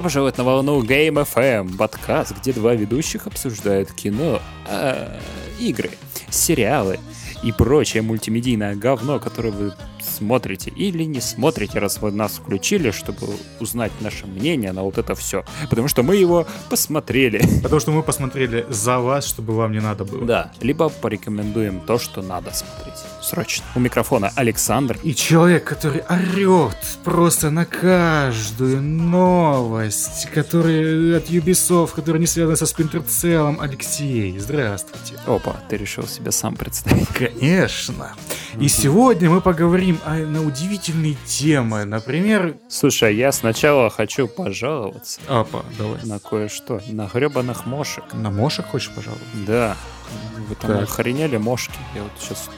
Добро пожаловать на волну Game FM, подкаст, где два ведущих обсуждают кино, э, игры, сериалы и прочее мультимедийное говно, которое вы смотрите или не смотрите, раз вы нас включили, чтобы узнать наше мнение на вот это все. Потому что мы его посмотрели. Потому что мы посмотрели за вас, чтобы вам не надо было. Да, либо порекомендуем то, что надо смотреть. Срочно. У микрофона Александр. И человек, который орет просто на каждую новость, который от Ubisoft, который не связан со Splinter Cell, Алексей, здравствуйте. Опа, ты решил себя сам представить. Конечно. И сегодня мы поговорим о, на удивительные темы. Например... Слушай, я сначала хочу пожаловаться. Апа, давай. На кое-что. На гребаных мошек. На мошек хочешь пожаловаться? Да. Вы там Так. охренели мошки. Я вот сейчас...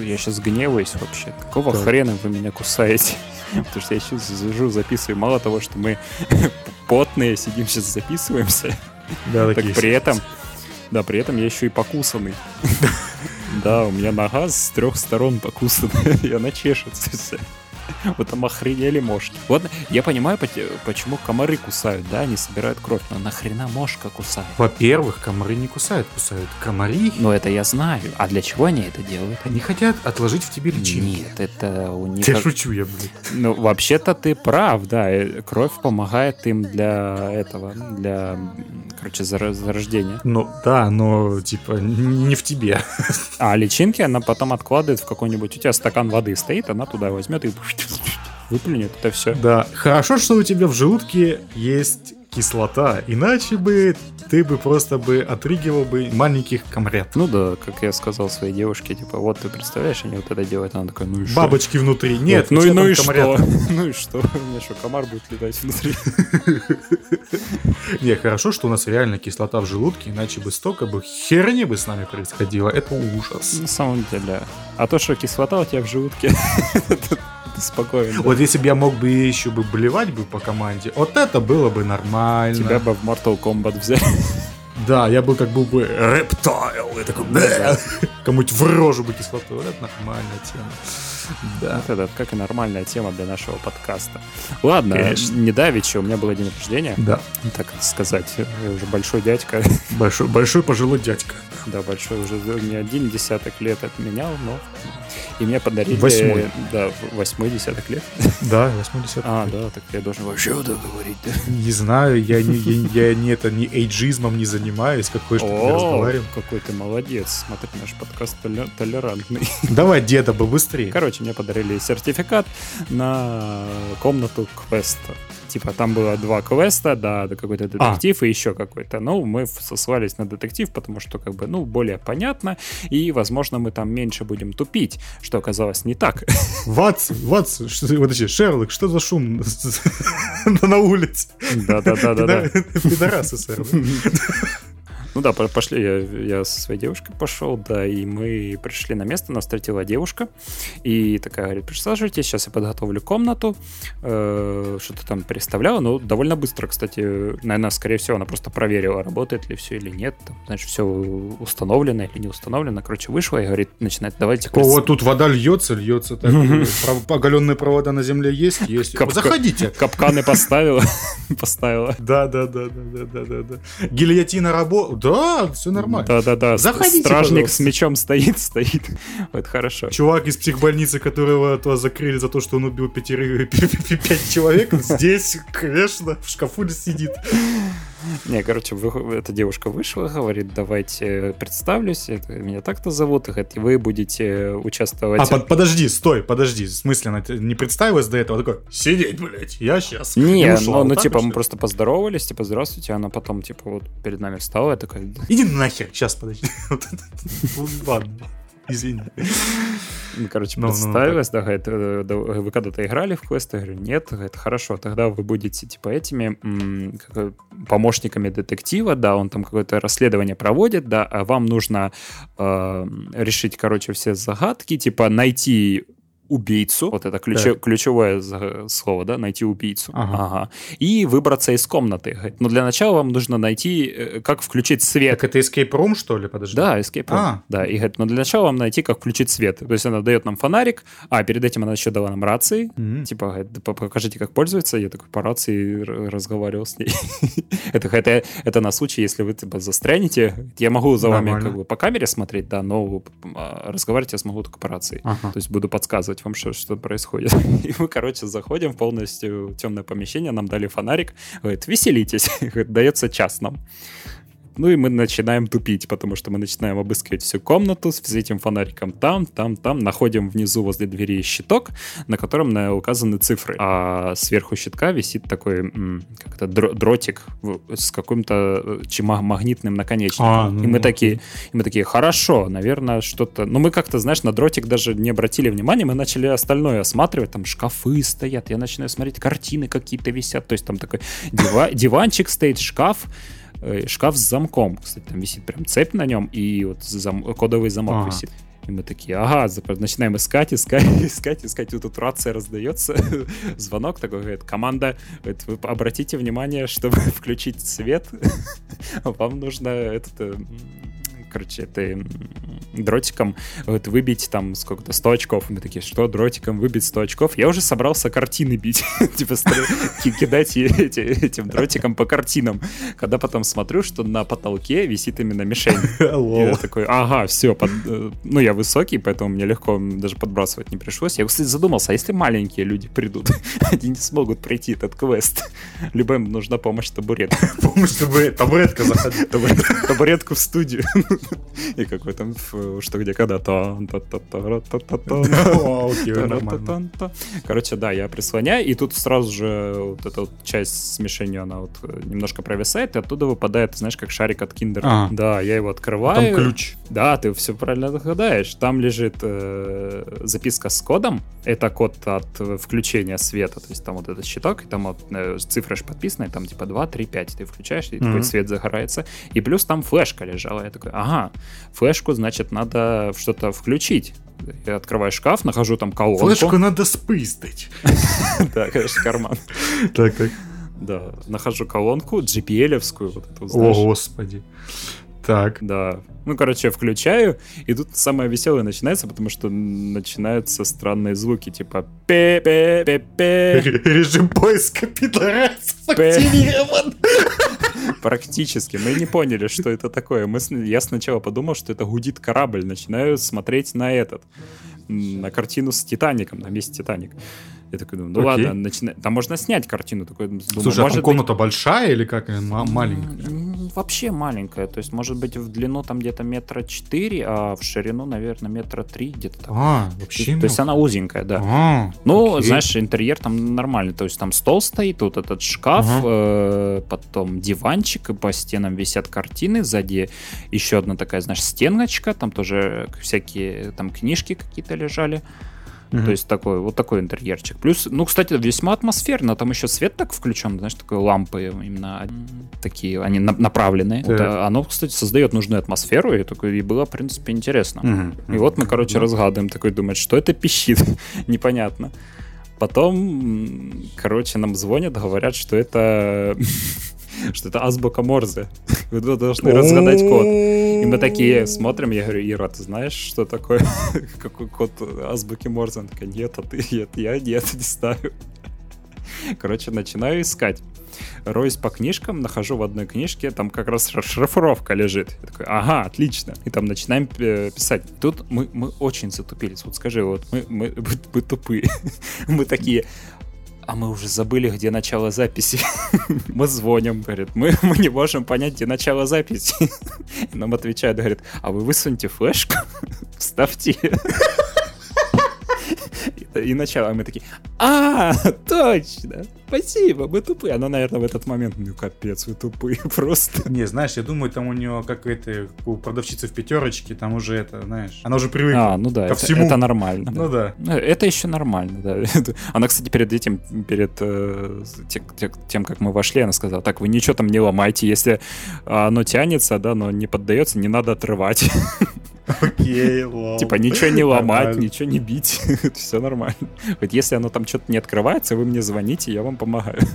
Я сейчас гневаюсь вообще. Какого Так. хрена вы меня кусаете? Потому что я сейчас сижу, записываю. Мало того, что мы потные, сидим сейчас записываемся, Да, так при этом... Да, при этом я еще и покусанный. Да, у меня нога с трех сторон покусана, и она чешется Вот там охренели мошки. Вот я понимаю, почему комары кусают, да, они собирают кровь, но нахрена мошка кусает? Во-первых, комары не кусают, кусают комари. Ну, это я знаю. А для чего они это делают? Они хотят отложить в тебе личинки. Нет, это у них... Я шучу, я, блядь. Ну, вообще-то ты прав, да. э, Кровь помогает им для этого, для, короче, зарождения. Ну, да, но, типа, не в тебе. А личинки она потом откладывает в какой-нибудь... У тебя стакан воды стоит, она туда возьмет и выплюнет это все. Да, хорошо, что у тебя в желудке есть кислота, иначе бы ты бы просто бы отрыгивал бы маленьких комрят. Ну да, как я сказал своей девушке, типа, вот ты представляешь, они вот это делают, она такая, ну и что? Бабочки внутри. Нет, ну и ну и что? Ну и что? У меня что, комар будет летать внутри? Не, хорошо, что у нас реально кислота в желудке, иначе бы столько бы херни бы с нами происходило. Это ужас. На самом деле. А то, что кислота у тебя в желудке, спокоен. да. Вот если бы я мог бы еще бы блевать бы по команде, вот это было бы нормально. Тебя бы в Mortal Kombat взяли. Да, я был как был бы рептайл. Я такой, «Бля». кому-нибудь в рожу бы кислоту. Вот это нормальная тема. Да. Вот это как и нормальная тема для нашего подкаста. Ладно, Конечно. не давеча, у меня было день рождения, Да. так сказать. Я уже большой дядька. Большой, большой пожилой дядька. Да, большой уже не один десяток лет отменял, но... И мне подарили... Восьмой. Да, восьмой десяток лет. Да, 80 А, да, так я должен вообще вот это говорить, да? Не знаю, я не, я, я не это не эйджизмом не занимаюсь, какой что ты разговариваем. какой ты молодец. Смотри, наш подкаст толе- толерантный. Давай, деда, бы быстрее. Короче, мне подарили сертификат на комнату квеста. Типа, там было два квеста, да, да, какой-то детектив и еще какой-то. Ну, мы сослались на детектив, потому что, как бы, ну, более понятно, и, возможно, мы там меньше будем тупить, что оказалось не так. Ватс, Ватс, что, подожди, Шерлок, что за шум на улице? Да-да-да-да-да. Пидорасы, сэр. Ну да, по- пошли, я, я со своей девушкой пошел, да, и мы пришли на место, нас встретила девушка, и такая говорит, присаживайтесь, сейчас я подготовлю комнату, э, что-то там переставляла, ну, довольно быстро, кстати, наверное, скорее всего, она просто проверила, работает ли все или нет, там, значит, все установлено или не установлено, короче, вышла и говорит, начинает, давайте... О, вот тут вода льется, льется. Так, оголенные провода на земле есть? Есть. Капка- Заходите. Капканы поставила, поставила. Да, да, да, да, да, да, да, да. Гильотина работает. Да, все нормально. Да-да-да, Заходите, стражник пожалуйста. с мечом стоит, стоит, это хорошо. Чувак из психбольницы, которого то закрыли за то, что он убил пятерых, пять человек, здесь, конечно, в шкафу сидит. Не, короче, вы- эта девушка вышла, говорит, давайте представлюсь, это, меня так-то зовут, и вы будете участвовать... А, под- подожди, стой, подожди. В смысле, она не представилась до этого? Такой, сидеть, блядь, я сейчас. Не, ну, ну, типа, мы просто поздоровались, типа, здравствуйте, она потом, типа, вот перед нами встала, я такая, «Да». Иди нахер, сейчас, подожди. Вот это- Ладно, извини. Ну, короче, Ну, ну, представилась, да, говорит, «Э, вы когда-то играли в квест? Я говорю, нет, говорит, хорошо, тогда вы будете, типа, этими м, как, помощниками детектива, да, он там какое-то расследование проводит, да, а вам нужно э, решить, короче, все загадки, типа, найти убийцу. Вот это ключ, ключевое слово, да, найти убийцу. Ага. ага. И выбраться из комнаты. Но для начала вам нужно найти, э, как включить свет. Так это escape room, что ли? Подожди. Да, escape room. А. Да, и говорит, но для начала вам найти, как включить свет. То есть она дает нам фонарик, а перед этим она еще дала нам рации. М. Типа, говорит, «П- покажите, как пользоваться. Я такой по рации разговаривал с ней. это, это, это на случай, если вы типа, застрянете. Я могу за вами Нормально. как бы по камере смотреть, да, но а, разговаривать я смогу только по рации. Ага. То есть буду подсказывать вам, что, что происходит. И мы, короче, заходим в полностью темное помещение, нам дали фонарик, говорит, веселитесь, дается час нам. Ну и мы начинаем тупить, потому что мы начинаем обыскивать всю комнату с этим фонариком там, там, там. Находим внизу возле двери щиток, на котором указаны цифры. А сверху щитка висит такой, как это, дро- дротик с каким-то э, магнитным наконечником. А, ну, и мы окей. такие, и мы такие, хорошо, наверное, что-то... Ну, мы как-то, знаешь, на дротик даже не обратили внимания, мы начали остальное осматривать, там шкафы стоят, я начинаю смотреть, картины какие-то висят, то есть там такой дива- диванчик стоит, шкаф, шкаф с замком, кстати, там висит прям цепь на нем, и вот зам- кодовый замок Ага. висит. И мы такие, ага, начинаем искать, искать, искать, искать. И тут рация раздается, звонок такой, говорит, команда, говорит, вы обратите внимание, чтобы включить свет, вам нужно этот, э, короче, м, дротиком вот, выбить там сколько-то 100 очков. И мы такие, что дротиком выбить 100 очков? Я уже собрался картины бить, типа кидать этим дротиком по картинам. Когда потом смотрю, что на потолке висит именно мишень. Я такой, ага, все, ну я высокий, поэтому мне легко даже подбрасывать не пришлось. Я, кстати, задумался, а если маленькие люди придут, они не смогут пройти этот квест. Либо им нужна помощь табурет. Помнишь, чтобы табуретка заходила. Табурет- Табуретку в студию. И какой там, что где когда. Короче, да, я прислоняю, и тут сразу же вот эта вот часть с мишенью, она вот э, немножко провисает, и оттуда выпадает, знаешь, как шарик от киндера. Да, я его открываю. Там ключ. Да, ты все правильно догадаешь. Там лежит э, записка с кодом. Это код от э, включения света. То есть там вот этот щиток, и там вот, цифры ж подписаны, там типа 2, 3, 5. Ты включаешь, и такой свет загорается. И плюс там флешка лежала. Я такой, ага, флешку, значит, надо что-то включить. Я открываю шкаф, нахожу там колонку. Флешку надо спиздить. Да, конечно, карман. Так, так. Да, нахожу колонку GPL-овскую, вот эту, О, господи. Так. Да. Ну, короче, я включаю, и тут самое веселое начинается, потому что начинаются странные звуки, типа пе пе пе пе Режим поиска пидорасов активирован. Практически. Мы не поняли, что это такое. Мы, я сначала подумал, что это гудит корабль. Начинаю смотреть на этот, на картину с Титаником, там есть Титаник. Я такой думаю, ну Окей. ладно, начина- там можно снять картину. Такой, думаю, Слушай, а может быть, комната большая или как? М, Маленькая? Вообще маленькая. То есть, может быть, в длину там где-то метра четыре, а в ширину, наверное, метра три где-то так. А, То вообще есть, то есть она узенькая, да. А, Ну, окей. знаешь, интерьер там нормальный. То есть там стол стоит, тут этот шкаф, Ага. э, потом диванчик, и по стенам висят картины, сзади еще одна такая, знаешь, стеночка, там тоже всякие там книжки какие-то лежали. Мгм. То есть такой, вот такой интерьерчик. Плюс, ну, кстати, весьма атмосферно. Там еще свет так включен, знаешь, такой лампы именно такие, они на- направленные. Вот, а оно, кстати, создает нужную атмосферу, и, такое, и было, в принципе, интересно. Мгм. И вот мы, короче, Да. разгадываем, такой думает, что это пищит, непонятно. Потом, короче, нам звонят, говорят, что это что это азбука Морзе. Вы должны разгадать код. И мы такие смотрим, я говорю, Ира, ты знаешь, что такое? Какой код азбуки Морзе? Она такая, нет, а ты нет, я нет, не знаю. Короче, начинаю искать. Роюсь по книжкам, нахожу в одной книжке, там как раз расшифровка лежит. Я такой, ага, отлично. И там начинаем э, писать. Тут мы, мы очень затупились. Вот скажи, вот мы, мы, мы, мы тупые. Мы такие, а мы уже забыли, где начало записи. Мы звоним, говорит, мы, мы не можем понять, где начало записи. Нам отвечают, говорит, а вы высуньте флешку, вставьте. И начало, а мы такие, а, точно, спасибо, мы тупые. Она, наверное, в этот момент, ну капец, вы тупые просто. Не, знаешь, я думаю, там у нее, как это, у продавщицы в пятерочке, там уже это, знаешь, она уже привыкла. А, ну да, Ко это, всему. это нормально. Ну да. Ну, Это еще нормально, да. Она, кстати, перед этим, перед э, те- те- тем, как мы вошли, она сказала, так, вы ничего там не ломайте, если оно тянется, да, но не поддается, не надо отрывать. Окей, лол. Типа ничего не ломать, ничего не бить, все нормально. Вот если оно там что-то не открывается, вы мне звоните, я вам помогаю.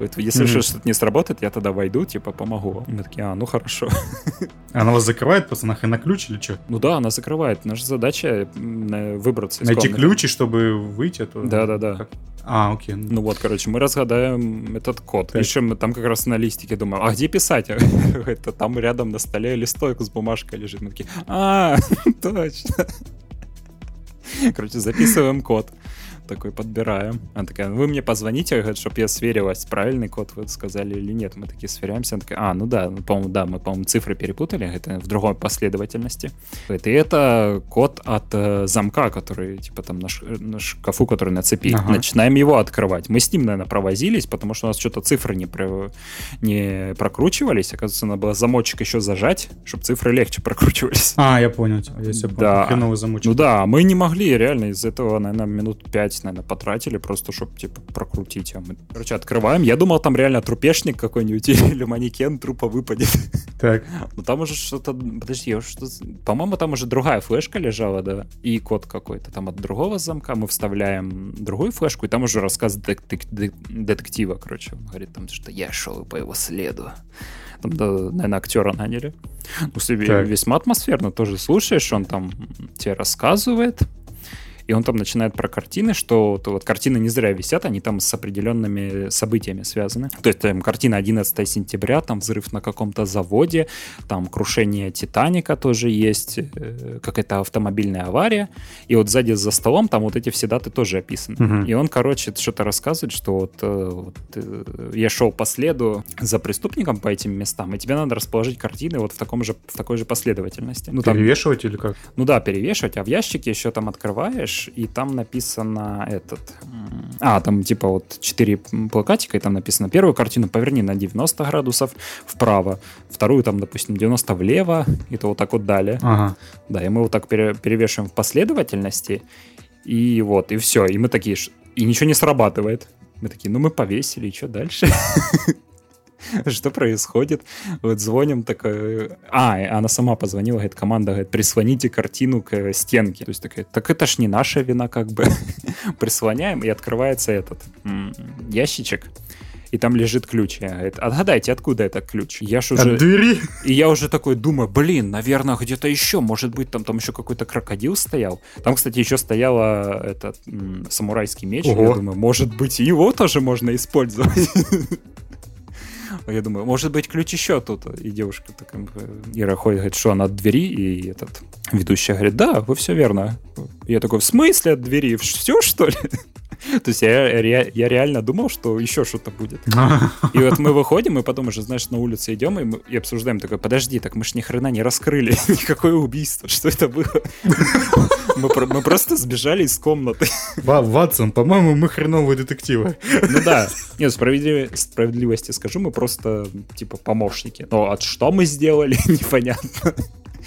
Вот если Мгм. что-то не сработает, я тогда войду, типа, помогу вам. Мы такие, а, ну хорошо. Она вас закрывает нахрен на ключ или что? Ну да, она закрывает. Наша задача э, выбраться из Найти комнаты. ключи, чтобы выйти оттуда? Да-да-да. Как? А, окей. ну, Ну вот, короче, мы разгадаем этот код. Так. Пишем мы там как раз на листике, думаем, а где писать? Это там рядом на столе листок с бумажкой лежит. Мы такие, а, точно. Короче, записываем код. Такой подбираем. Она такая, вы мне позвоните, чтобы я сверилась, правильный код вы сказали или нет. Мы такие сверяемся. Она такая, а, ну да, ну, по-моему, да, мы, по-моему, цифры перепутали, это в другой последовательности. Это, и это код от э, замка, который, типа, там на, ш- на шкафу, который на цепи. Ага. Начинаем его открывать. Мы с ним, наверное, провозились, потому что у нас что-то цифры не, про- не прокручивались. Оказывается, надо было замочек еще зажать, чтобы цифры легче прокручивались. А, я понял. Я Да. Хреновый замочек. Ну да, мы не могли реально из этого, наверное, минут 5, наверное, потратили просто, чтобы, типа, прокрутить. А мы, короче, открываем. Я думал, там реально трупешник какой-нибудь или манекен трупа выпадет. Так. Ну там уже что-то... Подожди, я что по-моему, там уже другая флешка лежала, да, и код какой-то. Там от другого замка мы вставляем другую флешку, и там уже рассказ детектива, короче. Он говорит там, что я шел по его следу. Там, да, наверное, актера наняли. Ну, себе Так. весьма атмосферно тоже слушаешь, он там тебе рассказывает, и он там начинает про картины, что то вот картины не зря висят, они там с определенными событиями связаны. То есть там картина 11 сентября, там взрыв на каком-то заводе, там крушение Титаника тоже есть, э, какая-то автомобильная авария. И вот сзади за столом там вот эти все даты тоже описаны. Мгм. И он, короче, что-то рассказывает, что вот, э, вот, э, я шел по следу за преступником по этим местам, и тебе надо расположить картины вот в, таком же, в такой же последовательности. Ну, там Перевешивать или как? ну да, перевешивать, а в ящике еще там открываешь, и там написано этот... А, там типа вот четыре плакатика, и там написано первую картину поверни на 90 градусов вправо, вторую там, допустим, 90 влево, и то вот так вот далее. Ага. Да, и мы вот так пере- перевешиваем в последовательности, и вот, и все, и мы такие, и ничего не срабатывает. Мы такие, ну мы повесили, и что дальше? Что происходит? Вот звоним, такая... А, и она сама позвонила, говорит, команда, говорит, прислоните картину к э, стенке. То есть такая, так это ж не наша вина, как бы. Прислоняем, и открывается этот ящичек, и там лежит ключ. Я говорит, отгадайте, откуда этот ключ? Я ж уже... От двери? И я уже такой думаю, блин, наверное, где-то еще, может быть, там, там еще какой-то крокодил стоял. Там, кстати, еще стояла этот м, самурайский меч. Ого. Я думаю, может быть, его тоже можно использовать. Я думаю, может быть, ключ еще тут. И девушка такая, Ира ходит, говорит, что она от двери, и этот ведущий говорит, да, вы все верно. Я такой, в смысле от двери? Все, что ли? То есть я, я реально думал, что еще что-то будет. И вот мы выходим, и потом уже, знаешь, на улице идем и, мы, и обсуждаем, такой, подожди, так мы ж ни хрена не раскрыли никакое убийство, что это было? Мы, про- мы просто сбежали из комнаты. Ва- Ватсон, по-моему, мы хреновые детективы. Ну да, нет, справедливо- справедливости скажу, мы просто, типа, помощники. Но от что мы сделали, непонятно.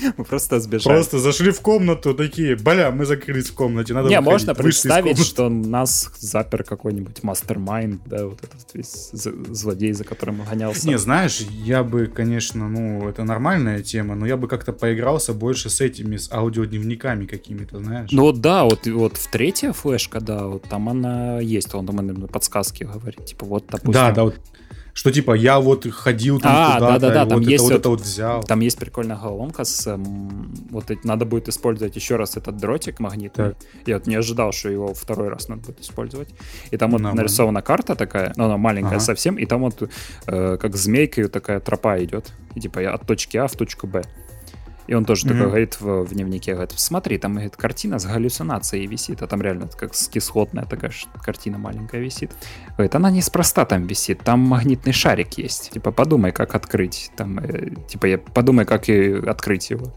Мы просто сбежали. Просто зашли в комнату, такие, бля, мы закрылись в комнате, надо Не, выходить». можно Вышли представить, что нас запер какой-нибудь мастер-майнд, да, вот этот весь злодей, за которым гонялся. Не, знаешь, я бы, конечно, ну, это нормальная тема, но я бы как-то поигрался больше с этими, с аудиодневниками какими-то, знаешь. Ну вот да, вот, вот в третья флешка, да, вот там она есть, он там наверное, подсказки говорит, типа вот, допустим, да, да, вот. Что типа, я вот ходил там А, куда-то, да-да-да, и там вот есть это вот вот- это вот взял. там есть прикольная головоломка с, эм, вот надо будет использовать еще раз этот дротик магнитный. Так. Я вот не ожидал, что его второй раз надо будет использовать. И там вот Нормально. нарисована карта такая, но она маленькая Ага. совсем, и там вот э, как змейкой такая тропа идет, и типа я от точки А в точку Б. И он тоже такой Мгм. говорит в, в дневнике, говорит, смотри, там говорит, картина с галлюцинацией висит, а там реально как кислотная такая картина маленькая висит. Говорит, она неспроста там висит, там магнитный шарик есть. Типа, подумай, как открыть. Там, э, типа, я подумай, как и открыть его.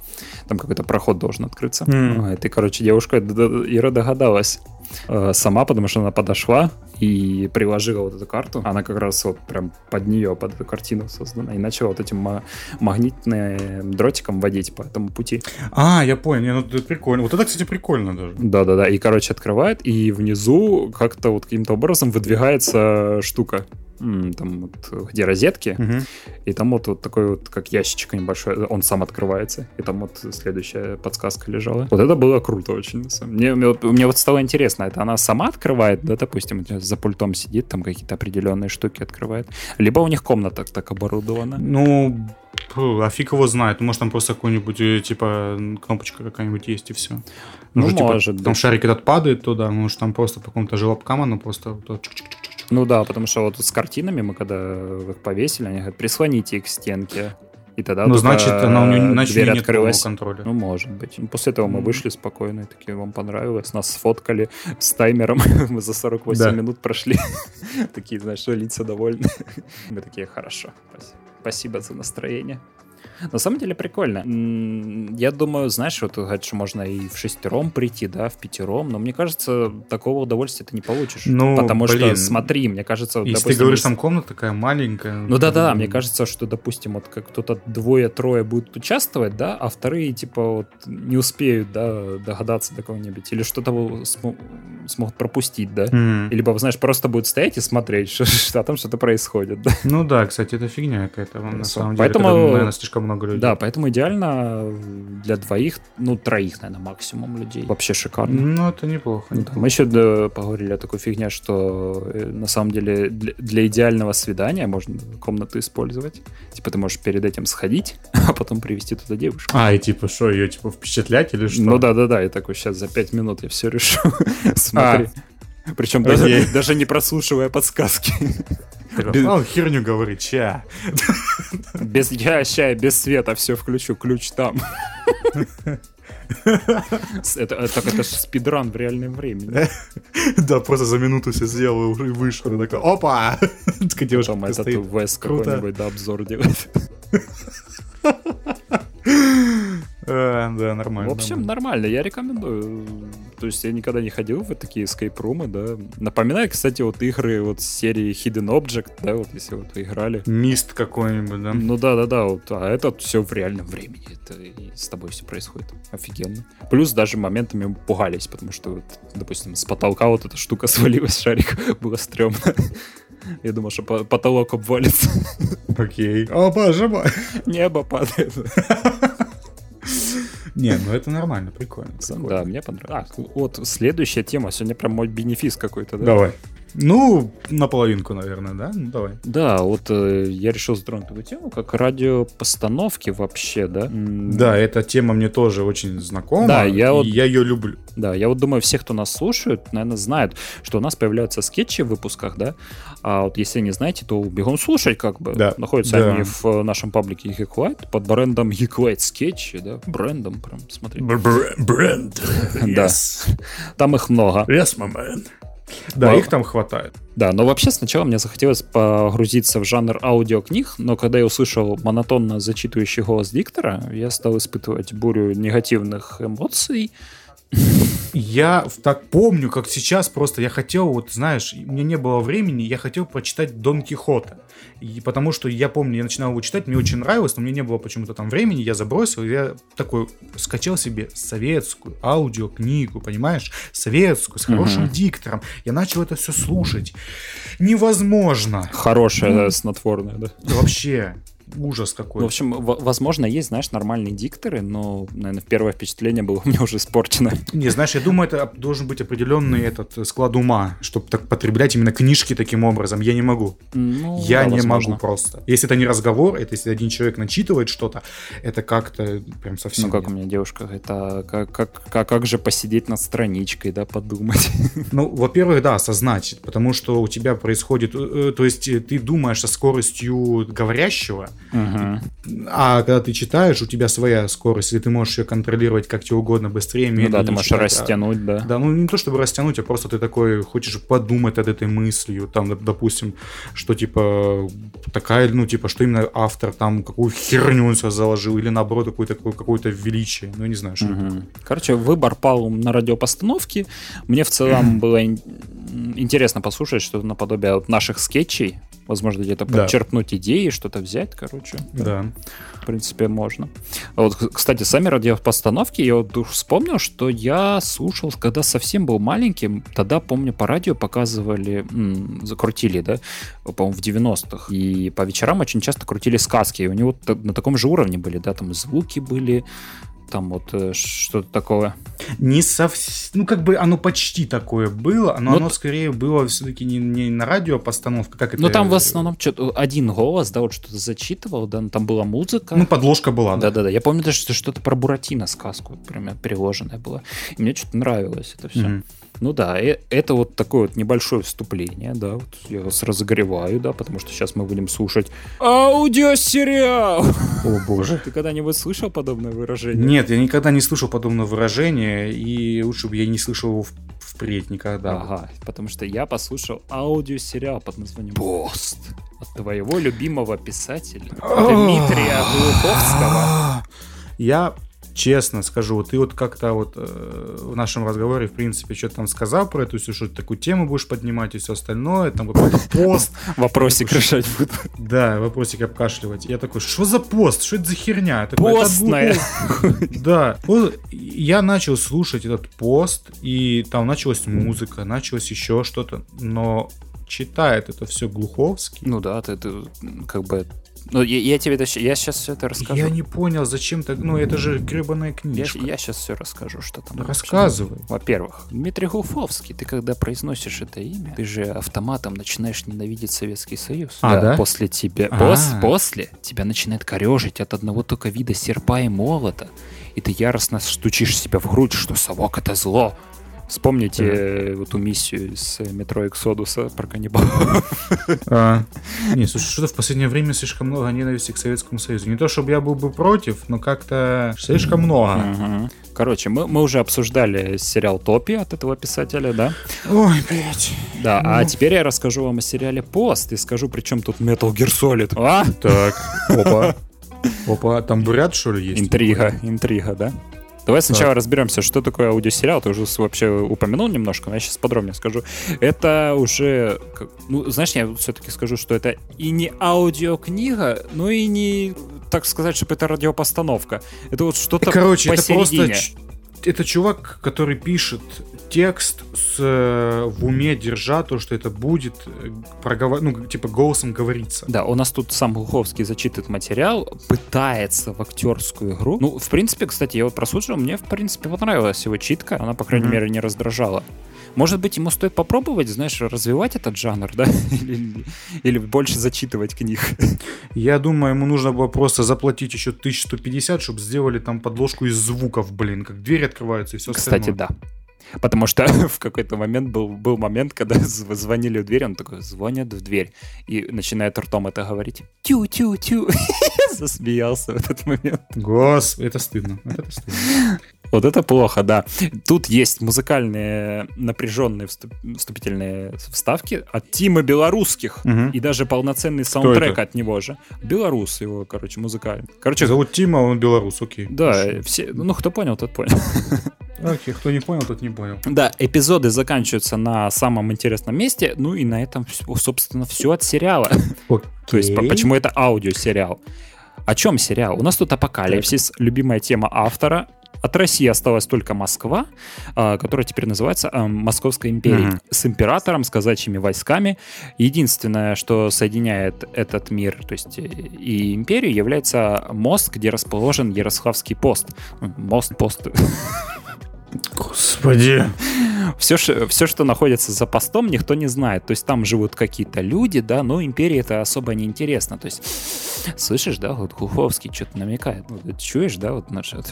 Там какой-то проход должен открыться. Вот, и, короче, девушка Ира догадалась э, сама, потому что она подошла и приложила вот эту карту. Она как раз вот прям под нее, под эту картину создана. И начала вот этим ма- магнитным дротиком водить по этому пути. А, я понял, не, ну это прикольно. Вот это, кстати, прикольно даже. Да-да-да. И, короче, открывает, и внизу как-то вот каким-то образом выдвигается штука. Там вот, где розетки, Мгм. и там вот, вот такой вот, как ящичек небольшой, он сам открывается, и там вот следующая подсказка лежала. Вот это было круто очень. Мне, мне, вот, мне вот стало интересно, это она сама открывает, да, допустим, за пультом сидит, там какие-то определенные штуки открывает, либо у них комната так оборудована. Ну, а фиг его знает. Может, там просто какой-нибудь, э, типа, кнопочка какая-нибудь есть, и все. Ну, может Там быть. шарик этот падает туда, может, там просто по какому-то желобкам оно просто... так чик-чик-чик-чик. Ну да, потому что вот с картинами мы когда их повесили, они говорят, прислоните их к стенке. И тогда Ну, значит, она у нее, значит, у дверь нее открылась. контроля. Ну, может быть. Ну, После этого мы вышли спокойно, и такие, вам понравилось, нас сфоткали с таймером, мы за 48 Да. минут прошли. Такие, знаешь, что лица довольны. Мы такие, хорошо, спасибо. Спасибо за настроение. На самом деле прикольно. Я думаю, знаешь, вот говорят, что можно и в шестером прийти, да, в пятером, но мне кажется, такого удовольствия ты не получишь. Ну, потому что, блин, смотри, мне кажется, Если ты допустим, говоришь, если- там комната такая маленькая... ну да, да, мне кажется, что, допустим, вот как кто-то двое-трое будут участвовать, да, а вторые, типа, вот не успеют, да, догадаться до кого-нибудь, или что-то смогут пропустить, да. м. Либо, знаешь, просто будут стоять и смотреть, что, что там что-то происходит, да. Ну да, кстати, это фигня какая-то, на самом деле, Поэтому- когда, наверное, слишком много людей. Да, поэтому идеально для двоих, ну, троих, наверное, максимум людей. Вообще шикарно. Ну, это неплохо. Да, Мы еще да, поговорили о такой фигне, что э, на самом деле для, для идеального свидания можно комнату использовать. Типа ты можешь перед этим сходить, а потом привести туда девушку. А, и типа, что, ее типа впечатлять или что? Ну да, да, да, я такой сейчас за пять минут я все решу. Смотри. Причем даже, Окей. даже не прослушивая подсказки. Такой, «А, херню говорит, ча. Без я ща, без света все включу, ключ там. Это, э, так это же спидран в реальном времени. Да, просто за минуту все сделал и вышел. И такой, опа! Такая девушка Потом этот. Вес какой-нибудь да, обзор делает. А, Да, нормально. В общем, нормально, я рекомендую. То есть я никогда не ходил в такие escape-румы, да. Напоминаю, кстати, вот игры вот с серии Hidden Object, да, вот если вот вы играли. Мист какой-нибудь, да? Ну да, да, да, вот, а это все в реальном времени. Это с тобой все происходит. Офигенно. Плюс даже моментами пугались, потому что, вот, допустим, с потолка вот эта штука свалилась, шарик, было стрёмно. Я думал, что по- потолок обвалится. Окей. О, боже мой. Небо падает. Не, ну это нормально, прикольно. прикольно. Да, мне понравилось. А, вот следующая тема. Сегодня прям мой бенефис какой-то, да? Давай. Ну, наполовинку, наверное, да? Ну, давай. Да, вот э, я решил затронуть такую тему, как радиопостановки вообще, да? Да, эта тема мне тоже очень знакома. Да, я вот- я ее люблю. Да, я вот думаю, все, кто нас слушают, наверное, знают, что у нас появляются скетчи в выпусках, да? А вот если не знаете, то бегом слушать, как бы. Да, Находятся да. они в э, нашем паблике Geek White под брендом Geek White скетчи, да? Брендом прям, смотри. Бренд. Да. Там их много. Yes, my man. Да, Вау. их там хватает. Да, но вообще сначала мне захотелось погрузиться в жанр аудиокниг, но когда я услышал монотонно зачитывающий голос диктора, я стал испытывать бурю негативных эмоций. Я так помню, как сейчас просто я хотел, вот знаешь, у меня не было времени, я хотел прочитать Дон Кихота. И потому что я помню, я начинал его читать, мне очень нравилось, но мне не было почему-то там времени, я забросил, и я такой скачал себе советскую аудиокнигу, понимаешь? Советскую, с хорошим Мгм. диктором. Я начал это все слушать. Невозможно. Хорошее, Ну. да, снотворное, да. Вообще, ужас какой. Ну, в общем, возможно, есть, знаешь, нормальные дикторы, но, наверное, первое впечатление было у меня уже испорчено. Не, знаешь, я думаю, это должен быть определенный этот э, склад ума, чтобы так потреблять именно книжки таким образом. Я не могу. Ну, Я да, не возможно. могу просто. Если это не разговор, это если один человек начитывает что-то, это как-то прям совсем. Ну, как у меня девушка говорит, а как, как, как, как же посидеть над страничкой, да, подумать. Ну, во-первых, да, осознать, потому что у тебя происходит, э, э, то есть ты думаешь со скоростью говорящего, Мгм. а когда ты читаешь, у тебя своя скорость, и ты можешь ее контролировать как тебе угодно, быстрее, Ну да, медленнее ты можешь читать, а- растянуть, да. Да, ну не то чтобы растянуть, а просто ты такой хочешь подумать над этой мыслью, там, доп- допустим, что типа такая, ну типа, что именно автор там какую херню он себя заложил, или наоборот какое-то такое какое-то величие, ну не знаю, что это. Мгм. Короче, выбор пал на радиопостановки. Мне в целом было ин- интересно послушать что-то наподобие вот наших скетчей. Возможно, где-то Да. подчеркнуть идеи, что-то взять. Короче. Да. В принципе, можно. Вот, кстати, сами радиопостановки, я вот вспомнил, что я слушал, когда совсем был маленьким, тогда, помню, по радио показывали, м, закрутили, да, по-моему, в 90-х. И по вечерам очень часто крутили сказки, и у него на таком же уровне были, да, там звуки были, там вот э, что-то такое. Не совсем, ну как бы оно почти такое было, но Ну, оно скорее было все-таки не, не на радио постановка, как это. Ну, там в основном что-то один голос, да, вот что-то зачитывал, да, ну, там была музыка. Ну, подложка была, да. Да-да-да, я помню даже, что что-то про Буратино сказку прям переложенное было. И мне что-то нравилось это все. Мгм. Ну да, э- это вот такое вот небольшое вступление, да, вот я вас разогреваю, да, потому что сейчас мы будем слушать аудиосериал. О боже. Ты когда-нибудь слышал подобное выражение? Нет, я никогда не слышал подобного выражения, и лучше бы я не слышал его в- впредь никогда. Ага, потому что я послушал аудиосериал под названием «Пост» от твоего любимого писателя Дмитрия Глуховского. Я честно скажу, вот ты вот как-то вот э, в нашем разговоре, в принципе, что-то там сказал про эту всю, что ты такую тему будешь поднимать и все остальное, там какой-то пост, Вопросик решать буду. да, вопросик обкашливать. Я такой, что за пост? Что это за херня? «Это Постная. Глухов». Да. Я начал слушать этот пост, и там началась музыка, началось еще что-то, но читает это все Глуховский. Ну да, ты, ты, как бы... Ну, я, я тебе... это Я сейчас все это расскажу. Я не понял, зачем так, ну это же гребаная Я, книжка. сейчас все расскажу, что там. Рассказывай. Во-первых, Дмитрий Глуховский, ты когда произносишь это имя, ты же автоматом начинаешь ненавидеть Советский Союз. А, да? После тебя, А. пос- после тебя начинает корежить от одного только вида серпа и молота, и ты яростно стучишь себя в грудь, что совок это зло. Вспомните вот эту миссию из э, метро Эксодуса про каннибалов. А, не, слушай, что-то в последнее время слишком много ненависти к Советскому Союзу. Не то, чтобы я был бы против, но как-то слишком много. Мгм. Короче, мы, мы уже обсуждали сериал Топи от этого писателя, да? Ой, блядь. Да, Ну. а теперь я расскажу вам о сериале Пост и скажу, при чем тут Metal Gear Solid. А? Так, опа. Опа, там бурят, что ли, есть? Интрига, интрига, да? Давай сначала разберемся, что такое аудиосериал. Ты уже вообще упомянул немножко, но я сейчас подробнее скажу. Это уже, ну, знаешь, я все-таки скажу, что это и не аудиокнига, но и не, так сказать, чтобы это радиопостановка. Это вот что-то Короче, это посередине. просто... ч- Это чувак, который пишет текст с, э, в уме, держа то, что это будет, э, проговор... ну, типа, голосом говорится. Да, у нас тут сам Глуховский зачитывает материал, пытается в актерскую игру. Ну, в принципе, кстати, я вот прослушал, мне, в принципе, понравилась его читка, она, по крайней Мгм. мере, не раздражала. Может быть, ему стоит попробовать, знаешь, развивать этот жанр, да? Или, или больше зачитывать книг. Я думаю, ему нужно было просто заплатить еще 1150, чтобы сделали там подложку из звуков, блин, как двери открываются и все Кстати, да. Потому что в какой-то момент был, был момент, когда зв- звонили в дверь, он такой, звонят в дверь, и начинает ртом это говорить. Тю-тю-тю. Засмеялся в этот момент. Господи, это стыдно. Это стыдно. Вот это плохо, да. Тут есть музыкальные напряженные вступ- вступительные вставки от Тима Белорусских. Мгм. И даже полноценный саундтрек от него же. Белорус его, короче, музыкальный. Короче, Зовут Тима, он белорус, окей. да, все, ну кто понял, тот понял. Окей, кто не понял, тот не понял. Да, эпизоды заканчиваются на самом интересном месте, ну и на этом, собственно, все от сериала. То есть, по- почему это аудиосериал? О чем сериал? У нас тут апокалипсис, любимая тема автора. От России осталась только Москва, а, которая теперь называется а, Московской империей, Мгм. с императором, с казачьими войсками. Единственное, что соединяет этот мир, то есть э, и империю, является мост, где расположен Ярославский пост. Мост, пост. Господи. Все, все, что находится за постом, никто не знает. То есть там живут какие-то люди, да, но империи это особо не интересно. То есть, слышишь, да, вот Глуховский что-то намекает. Вот, чуешь, да, вот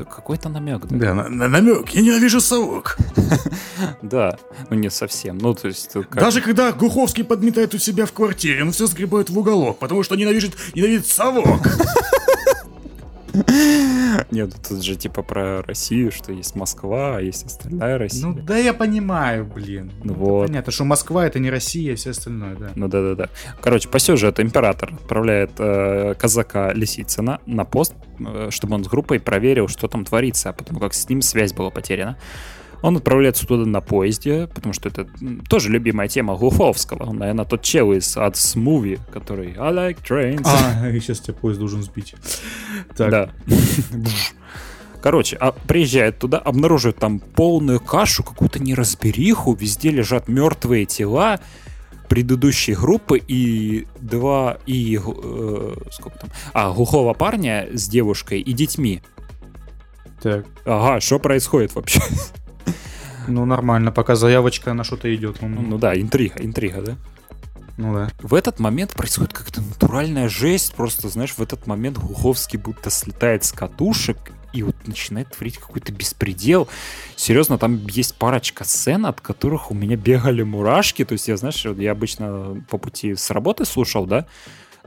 какой-то намек, да? Да, на- на- намек. Я ненавижу совок. Да, ну не совсем. Ну, то есть, Даже когда Глуховский подметает у себя в квартире, он все сгребает в уголок, потому что ненавидит, ненавидит совок. Нет, тут же типа про Россию, что есть Москва, а есть остальная Россия. Ну да, я понимаю, блин. Ну вот. Понятно, что Москва это не Россия и все остальное, да. Ну да-да-да. Короче, по сюжету император отправляет э, казака Лисицына на пост, э, чтобы он с группой проверил, что там творится, а потому как с ним связь была потеряна. Он отправляется туда на поезде, потому что это тоже любимая тема Глуховского. Он, наверное, тот чел из от Смуви, который I like trains. А, и сейчас тебя поезд должен сбить. Так. Да. Короче, а приезжает туда, обнаруживает там полную кашу, какую-то неразбериху, везде лежат мертвые тела предыдущей группы и два и э, сколько там, а глухого парня с девушкой и детьми. Так. Ага, что происходит вообще? Ну нормально, пока заявочка на что-то идет. Ну, ну да, интрига, интрига, да? Ну да. В этот момент происходит как-то натуральная жесть. Просто, знаешь, в этот момент Глуховский будто слетает с катушек и вот начинает творить какой-то беспредел. Серьезно, там есть парочка сцен, от которых у меня бегали мурашки. То есть я, знаешь, я обычно по пути с работы слушал, да,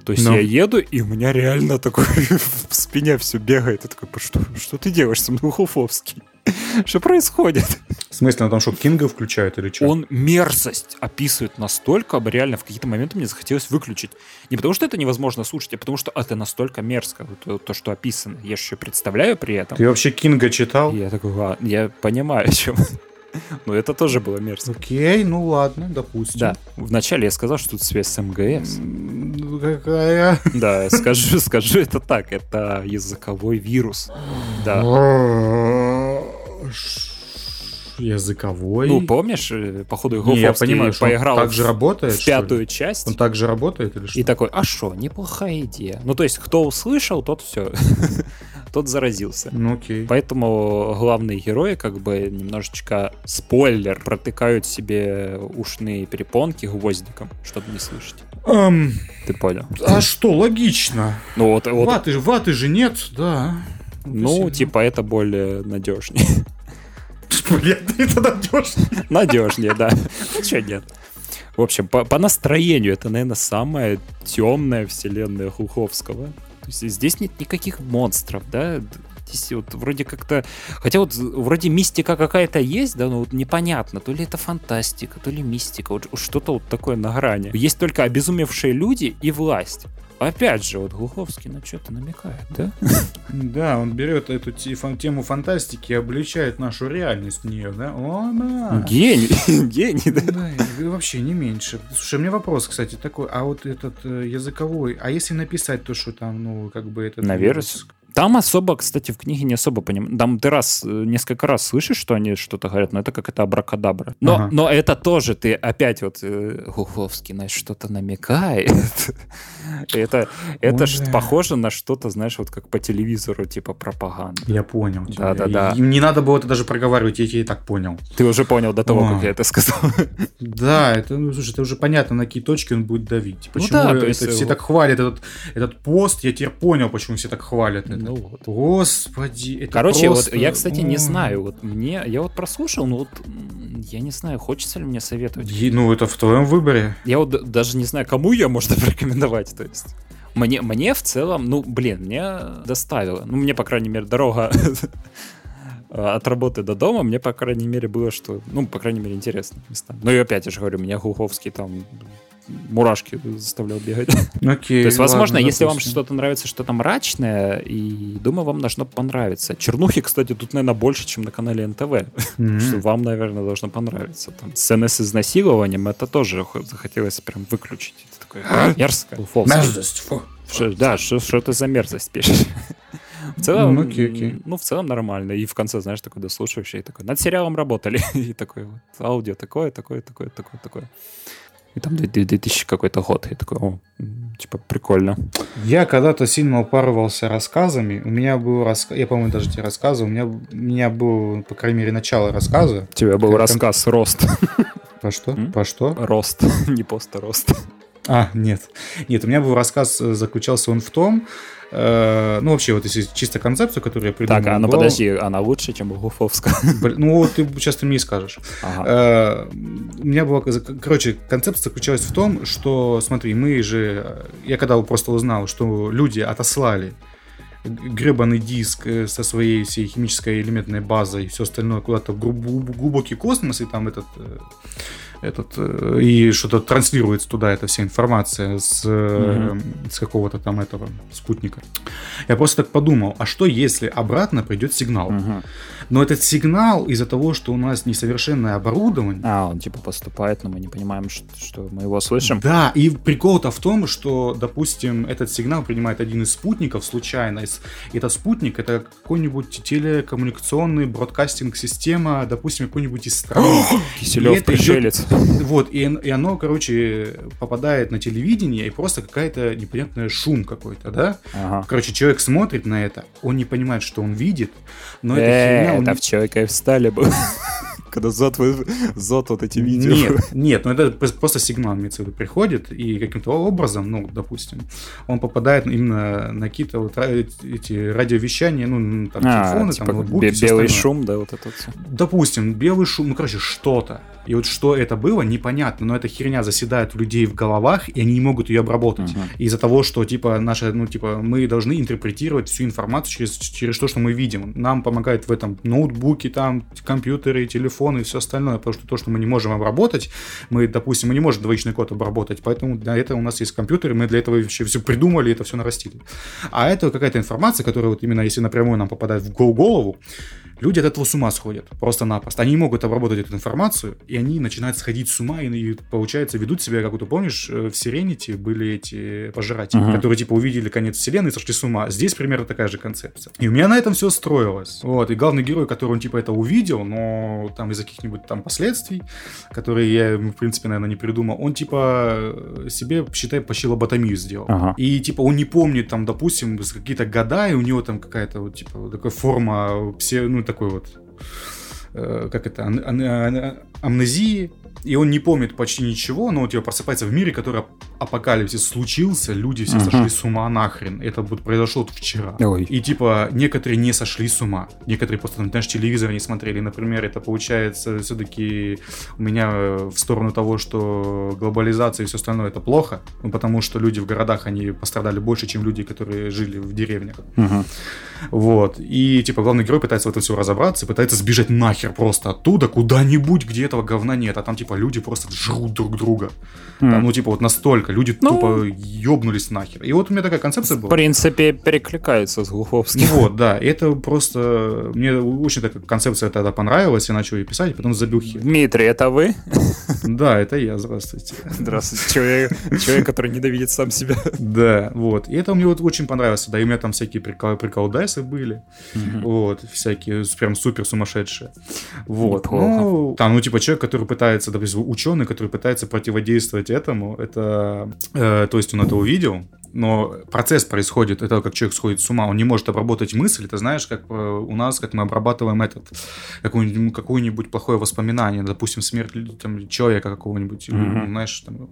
то есть Но. я еду, и у меня реально такой в спине все бегает. Я такой, что, что ты делаешь со мной, Хуфовский? Что происходит? В смысле, он там что, Кинга включает или что? Он мерзость описывает настолько, реально в какие-то моменты мне захотелось выключить. Не потому что это невозможно слушать, а потому что это настолько мерзко, то, то что описано. Я же еще представляю при этом. Ты вообще Кинга читал? я такой, ладно, я понимаю, о чем. Но это тоже было мерзко. Окей, ну ладно, допустим. Да. Вначале я сказал, что тут связь с МГС. Какая? Да, скажу, скажу это так. Это языковой вирус. Да. Языковой. Ну, помнишь, э, походу, Гофовский я понимаю, поиграл так же работает, в пятую часть. Он также работает или что? И такой, а что, неплохая идея. Ну, то есть, кто услышал, тот все. тот заразился. Ну окей. Поэтому главные герои, как бы немножечко спойлер, протыкают себе ушные перепонки гвоздиком, чтобы не слышать. Um, Ты понял? А что, логично. Ну вот, вот... Ваты, ваты же нет, да. Ну, типа, это более надежнее. Это надежнее. Надежнее, да. Ну, что нет. В общем, по, по настроению это, наверное, самая темная вселенная Хуховского. То есть здесь нет никаких монстров, да, здесь вот вроде как-то... Хотя вот вроде мистика какая-то есть, да, но вот непонятно, то ли это фантастика, то ли мистика, вот что-то вот такое на грани. Есть только обезумевшие люди и власть. Опять же, вот Глуховский на что-то намекает, да? Да, он берет эту тему фантастики и обличает нашу реальность в нее, да? О, да. Гений, гений, да? Да, вообще не меньше. Слушай, у меня вопрос, кстати, такой, а вот этот э, языковой, а если написать то, что там, ну, как бы это... Наверное. Там особо, кстати, в книге не особо понимаю. Там ты раз, э, несколько раз слышишь, что они что-то говорят, но это как это абракадабра. Но, ага. но это тоже ты опять вот э, Гуховский, знаешь, что-то намекает. это это ж похоже на что-то, знаешь, вот как по телевизору, типа пропаганда. Я понял. Да-да-да. Им не надо было это даже проговаривать, я тебе и так понял. Ты уже понял до того, как я это сказал. да, это, ну, слушай, это уже понятно, на какие точки он будет давить. Ну почему это все так хвалят этот, этот пост, я теперь понял, почему все так хвалят это. Ну вот. Господи, это Короче, просто... вот я, кстати, не знаю. Вот мне, я вот прослушал, но вот я не знаю, хочется ли мне советовать. И, ну, это в твоем выборе. Я вот даже не знаю, кому ее можно порекомендовать, то есть. Мне, мне в целом, ну, блин, мне доставило. Ну, мне, по крайней мере, дорога от работы до дома, мне, по крайней мере, было, что, ну, по крайней мере, интересно места. Ну, и опять я же говорю, меня Глуховский там мурашки заставлял бегать. Окей, То есть, возможно, ладно, если допустим. вам что-то нравится, что-то мрачное, и думаю, вам должно понравиться. Чернухи, кстати, тут, наверное, больше, чем на канале НТВ. Mm-hmm. Что вам, наверное, должно понравиться. Там сцены с изнасилованием, это тоже захотелось прям выключить. Это такое а? мерзко. Мерзость, фу. Да, что, что ты за мерзость пишешь? В целом, mm, okay, okay. ну, в целом нормально. И в конце, знаешь, такой дослушивающий, такой, над сериалом работали. и такой вот, аудио такое, такое, такое, такое, такое. И там 2000 какой-то год. Я такой, о, типа, прикольно. Я когда-то сильно упарывался рассказами. У меня был рассказ, я, по-моему, даже тебе рассказывал, у меня, у меня был, по крайней мере, начало рассказа. У тебя был рассказ кон... «Рост». По что? М? По что? Рост, не просто рост. А, нет. Нет, у меня был рассказ, э, заключался он в том, Э, ну, вообще, вот если чисто концепцию, которую я придумал... Так, а ну подожди, она лучше, чем у Гуфовского? Ну, вот ты сейчас ты мне скажешь. Ага. Э, у меня была... Короче, концепция заключалась в том, что, смотри, мы же... Я когда просто узнал, что люди отослали гребаный диск э, со своей всей химической элементной базой и все остальное куда-то в глубокий космос, и там этот этот, э, и что-то транслируется туда эта вся информация с, mm-hmm. с какого-то там этого спутника. Я просто так подумал, а что если обратно придет сигнал? Mm-hmm. Но этот сигнал из-за того, что у нас несовершенное оборудование... А, он типа поступает, но мы не понимаем, что, что мы его слышим. Да, и прикол-то в том, что, допустим, этот сигнал принимает один из спутников случайно. И этот спутник — это какой-нибудь телекоммуникационный бродкастинг-система, допустим, какой-нибудь из страны. Киселев пришелец. Идет, вот, и, и оно, короче, попадает на телевидение, и просто какая-то непонятная шум какой-то, да? Ага. Короче, человек смотрит на это, он не понимает, что он видит, но это херня... Это в человека и встали бы. Когда зод, зод вот эти видео. Нет, нет, ну это просто сигнал, имеется в виду, приходит, и каким-то образом, ну, допустим, он попадает именно на какие-то вот эти радиовещания, ну, там, а, телефоны, типа там, ноутбуки, белый шум, да, вот это все. Допустим, белый шум, ну, короче, что-то. И вот что это было, непонятно, но эта херня заседает у людей в головах, и они не могут ее обработать. Uh-huh. Из-за того, что, типа, наша, ну, типа, мы должны интерпретировать всю информацию через, через то, что мы видим. Нам помогает в этом ноутбуки, там, компьютеры, телефоны и все остальное, потому что то, что мы не можем обработать, мы, допустим, мы не можем двоичный код обработать, поэтому для этого у нас есть компьютеры, мы для этого вообще все придумали, это все нарастили. А это какая-то информация, которая вот именно если напрямую нам попадает в голову, Люди от этого с ума сходят, просто-напросто. Они не могут обработать эту информацию, и они начинают сходить с ума, и, и получается, ведут себя, как ты помнишь, э, в Сиренити были эти пожиратели, uh-huh. которые, типа, увидели конец вселенной и сошли с ума. Здесь примерно такая же концепция. И у меня на этом все строилось. Вот, и главный герой, который, он, типа, это увидел, но там из-за каких-нибудь там последствий, которые я, в принципе, наверное, не придумал, он, типа, себе, считай, почти лоботомию сделал. Uh-huh. И, типа, он не помнит, там, допустим, какие-то года, и у него там какая-то, вот, типа, такая форма, все, ну, такой вот, э, как это, амнезии, и он не помнит почти ничего, но у тебя просыпается в мире, который апокалипсис случился, люди все uh-huh. сошли с ума нахрен. Это вот произошло вот вчера. Ой. И типа некоторые не сошли с ума. Некоторые просто, знаешь, телевизор не смотрели. Например, это получается все-таки у меня в сторону того, что глобализация и все остальное это плохо, ну, потому что люди в городах, они пострадали больше, чем люди, которые жили в деревнях. Uh-huh. Вот. И типа главный герой пытается в этом все разобраться, пытается сбежать нахер просто оттуда, куда-нибудь, где этого говна нет. А там типа люди просто жрут друг друга. Mm. Там, ну, типа, вот настолько. Люди ну, тупо ёбнулись нахер. И вот у меня такая концепция была. В принципе, перекликается с Глуховским. Вот, да. И это просто... Мне очень такая концепция тогда понравилась, я начал ее писать, потом забил хер. Дмитрий, это вы? Да, это я, здравствуйте. Здравствуйте, человек, человек, который ненавидит сам себя. Да, вот. И это мне вот очень понравилось. Да, и у меня там всякие прикол, приколдайсы были. Вот, всякие прям супер сумасшедшие. Вот. Ну, там, ну, типа, человек, который пытается, допустим, ученый, который пытается противодействовать этому, это, э, то есть он это увидел, но процесс происходит, это как человек сходит с ума, он не может обработать мысль, это знаешь, как э, у нас, как мы обрабатываем этот, какое-нибудь, какое-нибудь плохое воспоминание, допустим, смерть там, человека какого-нибудь, mm-hmm. знаешь, там,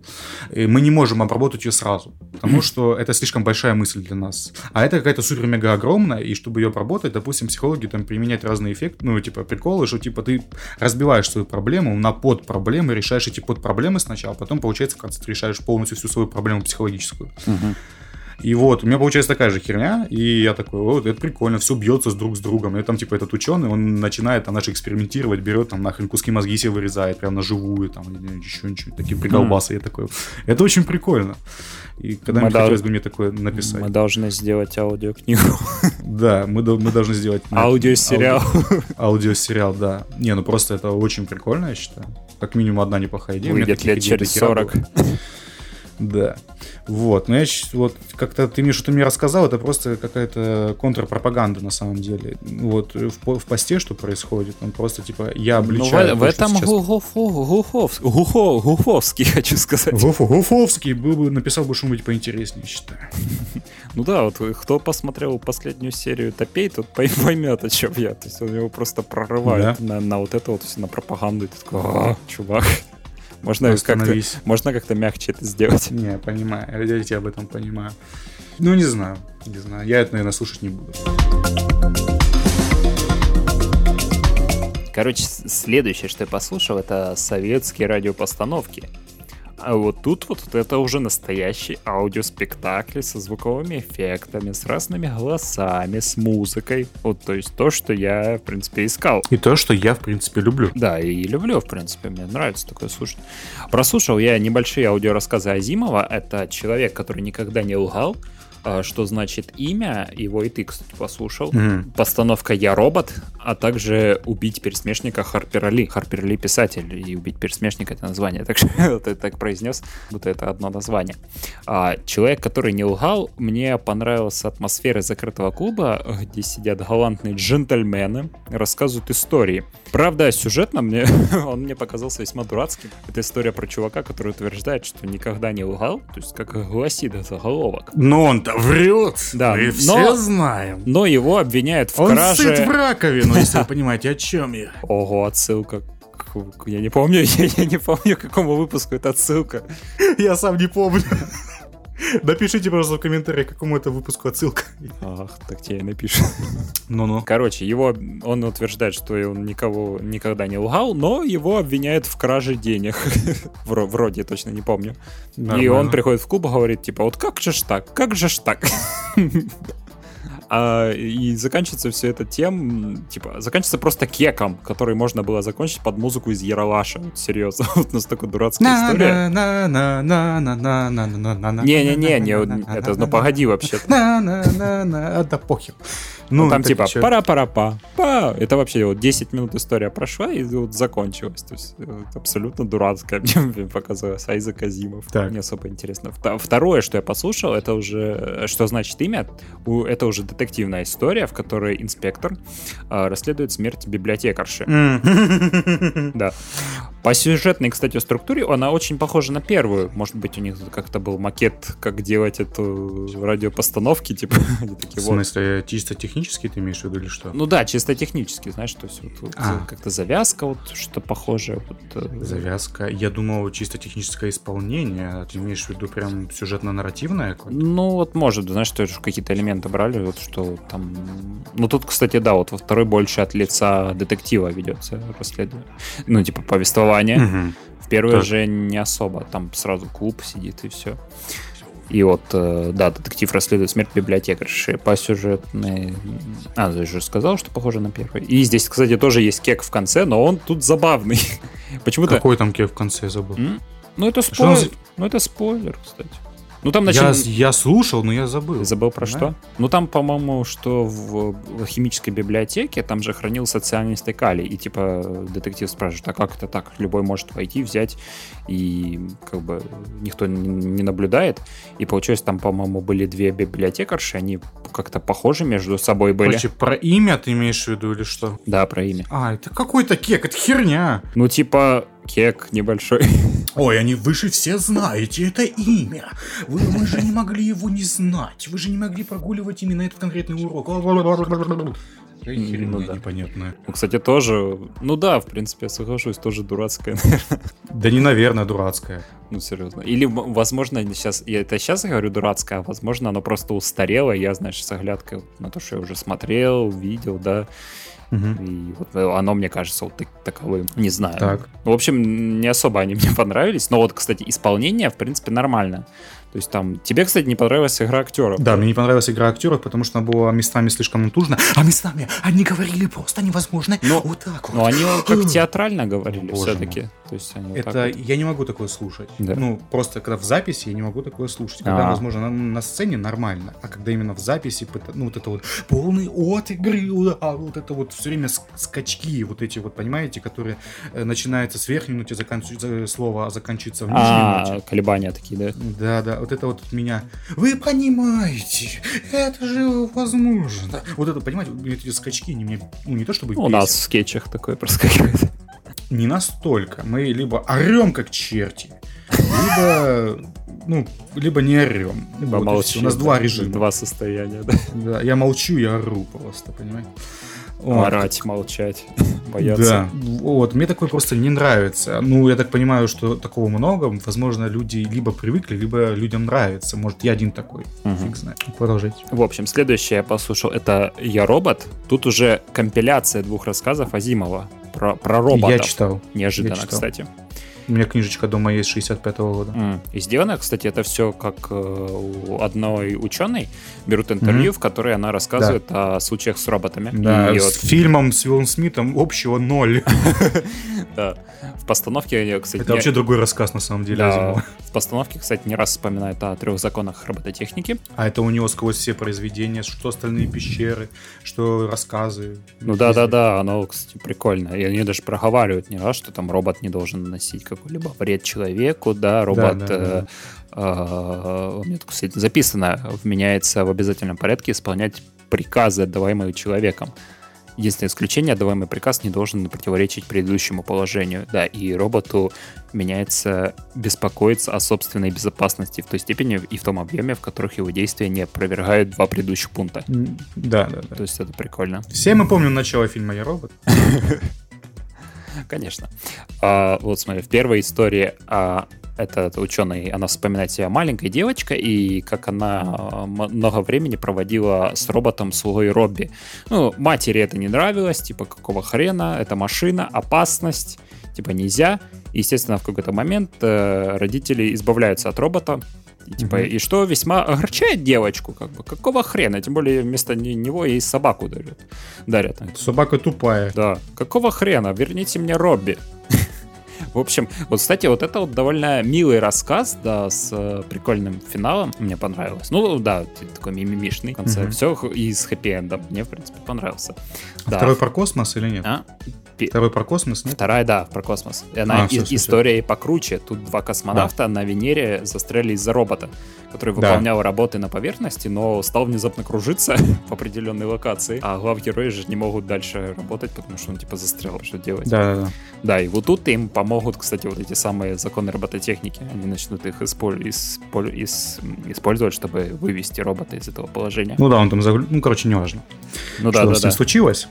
мы не можем обработать ее сразу, потому что это слишком большая мысль для нас. А это какая-то супер-мега огромная, и чтобы ее обработать, допустим, психологи там применяют разные эффекты, ну, типа, приколы, что, типа, ты разбиваешь свою проблему на подпроблемы, решаешь эти подпроблемы сначала, а потом, получается, в конце ты решаешь полностью всю свою проблему психологическую. Mm-hmm. И вот, у меня получается такая же херня, и я такой, вот, это прикольно, все бьется с друг с другом. И там, типа, этот ученый, он начинает там, наш экспериментировать, берет там нахрен куски мозги себе вырезает, прям на живую, там, еще ничего, такие приколбасы. Mm. Я такой, это очень прикольно. И когда мне хотелось бы мне такое написать. Мы должны сделать аудиокнигу. Да, мы, мы должны сделать... Аудиосериал. Аудиосериал, да. Не, ну просто это очень прикольно, я считаю. Как минимум одна неплохая идея. Выйдет лет через 40. Да. Вот, но я вот как-то ты мне что-то мне рассказал, это просто какая-то контрпропаганда на самом деле. Вот в, в посте что происходит, он просто типа я ну, обличаю. Ну, в, в этом сейчас... Гуховский, Гухов, Гуховский, хочу сказать. Гуф, Гуфовский был бы написал бы что-нибудь поинтереснее, считаю. Ну да, вот кто посмотрел последнюю серию Топей, тот поймет, о чем я. То есть он его просто прорывает на, на вот это вот, на пропаганду, и ты такой, а, чувак. Можно как-то, можно как-то мягче это сделать. Не, я понимаю. Я тебя об этом понимаю. Ну, не знаю. Не знаю. Я это, наверное, слушать не буду. Короче, следующее, что я послушал, это советские радиопостановки. А вот тут вот это уже настоящий аудиоспектакль со звуковыми эффектами, с разными голосами, с музыкой. Вот, то есть то, что я, в принципе, искал. И то, что я, в принципе, люблю. Да, и люблю, в принципе, мне нравится такое слушать. Прослушал я небольшие аудиорассказы Азимова. Это человек, который никогда не лгал, что значит имя, его и ты, кстати, послушал. Мгм. Постановка «Я робот», а также «Убить пересмешника Харпера Ли». Харпер Ли писатель, и «Убить пересмешника» — это название. Так что я так произнес, будто это одно название. А, человек, который не лгал, мне понравилась атмосфера закрытого клуба, где сидят галантные джентльмены, рассказывают истории. Правда, сюжетно мне он мне показался весьма дурацким. Это история про чувака, который утверждает, что никогда не лгал, то есть как гласит заголовок. Но он-то врет. Да, Мы но- все знаем. Но его обвиняют в Он краже... сыт в раковину, если вы понимаете, о чем я. Ого, отсылка. Я не помню, я, я не помню, к какому выпуску это отсылка. Я сам не помню. Напишите, пожалуйста, в комментариях, к какому это выпуску отсылка. Ах, так тебе и напишут. Ну-ну. Короче, его, он утверждает, что он никого никогда не лгал, но его обвиняют в краже денег. Вро- Вроде, точно не помню. И Нормально. он приходит в клуб и говорит, типа, вот как же ж так, как же ж так? А, и заканчивается все это тем, типа, заканчивается просто кеком, который можно было закончить под музыку из Яралаша. Вот, серьезно, вот настолько дурацкая история. Не-не-не, это, ну погоди вообще. Да похер. Ну, там это типа чё? пара-пара-па, па. Это вообще вот 10 минут история прошла и вот закончилась. То есть э, вот абсолютно дурацкая мне показалась Айза Казимов. Так. Не особо интересно. Второе, что я послушал, это уже, э, что значит имя, это уже детективная история, в которой инспектор э, расследует смерть библиотекарши. М. Да. По сюжетной, кстати, структуре она очень похожа на первую. Может быть, у них как-то был макет, как делать эту радиопостановки, типа, В смысле, чисто технически ты имеешь в виду или что? Ну да, чисто технически, знаешь, то есть вот, вот, А. как-то завязка, вот что-то похожее. Вот, э, Завязка. Я думал, чисто техническое исполнение. А Ты имеешь в виду прям сюжетно-нарративное? Ну вот может, знаешь, тоже какие-то элементы брали, вот что там... Ну тут, кстати, да, вот во второй больше от лица детектива ведется расследование. Ну типа повествование. Мгм. В первой Так. же не особо, там сразу клуб сидит и все. И вот, э, да, детектив расследует смерть библиотекарши по сюжетной... А, ты же сказал, что похоже на первый. И здесь, кстати, тоже есть кек в конце, но он тут забавный. Почему-то... Какой там кек в конце я забыл? М? Ну, это спойлер. Ну, это спойлер, кстати. Ну, там Я, начали... я слушал, но я забыл. Ты забыл про Знаю. что? Ну, там, по-моему, что в, в химической библиотеке там же хранился цианистый калий. И, типа, детектив спрашивает, а как это так? Любой может войти, взять, и, как бы, никто не, не наблюдает. И, получилось, там, по-моему, были две библиотекарши, они как-то похожи между собой были. Короче, про имя ты имеешь в виду или что? Да, про имя. А, это какой-то кек, это херня. Ну, типа, кек небольшой. Ой, они, вы же все знаете это имя. Вы, вы же не могли его не знать. Вы же не могли прогуливать именно этот конкретный урок. Какая херня Ну да. непонятная. Ну, кстати, тоже... Ну да, в принципе, я соглашусь, тоже дурацкая, наверное. Да не, наверное, дурацкая. Ну, серьезно. Или, возможно, сейчас, я это сейчас говорю дурацкое, а возможно, оно просто устарело, и я, знаешь, с оглядкой на то, что я уже смотрел, видел, да, и вот э, оно, мне кажется, вот так- таковым, не знаю. Так. В общем, не особо они мне понравились, но вот, кстати, исполнение, в принципе, нормально. То есть там... Тебе, кстати, не понравилась игра актеров. Да, мне не понравилась игра актеров, потому что она была местами слишком натужна, а местами они говорили просто невозможно. Но- вот так вот. Но они как театрально говорили все-таки. То есть они вот Это так вот. я не могу такое слушать. Да. Ну, просто когда в записи я не могу такое слушать. Когда, А. возможно, на, на сцене нормально, а когда именно в записи, ну, вот это вот полный от игры, а вот это вот все время ск- скачки, вот эти вот, понимаете, которые э, начинаются с верхней ноты, заканчиваются слова, а заканчиваются в нижней А, ноте. колебания такие, да? Да, да, вот это вот от меня. Вы понимаете, это же возможно. Вот это, понимаете, вот эти скачки, они мне, ну, не то чтобы У бесят. нас в скетчах такое проскакивает. Не настолько. Мы либо орем как черти, либо, ну, либо не орем. Либо Вот и молчим. У нас да, два режима. Два состояния, да. Да, я молчу, я ору просто, понимаете? Вот. Орать, молчать, бояться. Да, вот, мне такое просто не нравится. Ну, я так понимаю, что такого много. Возможно, люди либо привыкли, либо людям нравится. Может, я один такой. Мгм. Фиг знает. Продолжайте. В общем, следующее я послушал, это «Я робот». Тут уже компиляция двух рассказов Азимова про, про роботов. Я читал. Неожиданно, я читал. кстати. У меня книжечка дома есть 65-го года. М. И сделано, кстати, это все как э, у одной ученой берут интервью, в которой она рассказывает о случаях с роботами. Да, И с вот, фильмом с Уиллом Смитом общего ноль. Да. В постановке, кстати... Это вообще другой рассказ, на самом деле, да, В постановке, кстати, не раз вспоминают о трех законах робототехники. А это у него сквозь все произведения, что остальные пещеры, что рассказы. Ну да-да-да, оно, кстати, прикольно. И они даже проговаривают не раз, что там робот не должен наносить какой-либо вред человеку, да, робот... Да, да, да. Э, э, у меня тут, кстати, записано, вменяется в обязательном порядке исполнять приказы, отдаваемые человеком. Единственное исключение, отдаваемый приказ не должен противоречить предыдущему положению. Да, и роботу меняется беспокоиться о собственной безопасности в той степени и в том объеме, в которых его действия не опровергают два предыдущих пункта. Да, да, да. То есть это прикольно. Все мы помним начало фильма «Я робот». Конечно. А, вот смотри, в первой истории а, этот ученый, она вспоминает себя маленькой девочкой, и как она много времени проводила с роботом свой Робби. Ну, матери это не нравилось, типа, какого хрена, это машина, опасность, типа, нельзя. Естественно, в какой-то момент э, родители избавляются от робота, и, типа, mm-hmm. и что весьма огорчает девочку, как бы, какого хрена, тем более вместо него ей собаку дарят. дарят. Собака тупая. Да, какого хрена, верните мне Робби. В общем, вот, кстати, вот это вот довольно милый рассказ, да, с э, прикольным финалом. Мне понравилось. Ну, да, такой мимимишный в конце. Угу. Все и с хэппи-эндом. Мне, в принципе, понравился. А да. Второй про космос или нет? А? Второй про космос, нет? Вторая, да, про космос. Она а, все, все, история все. покруче. Тут два космонавта а. на Венере застряли из-за робота, который да. выполнял работы на поверхности, но стал внезапно кружиться в определенной локации. А глав герои же не могут дальше работать, потому что он типа застрял, что делать. Да, да, да. Да, и вот тут им помогут, кстати, вот эти самые законы робототехники. Они начнут их использовать, чтобы вывести робота из этого положения. Ну да, он там заглю... Ну, короче, не важно. Ну да, что да, с ним да. случилось?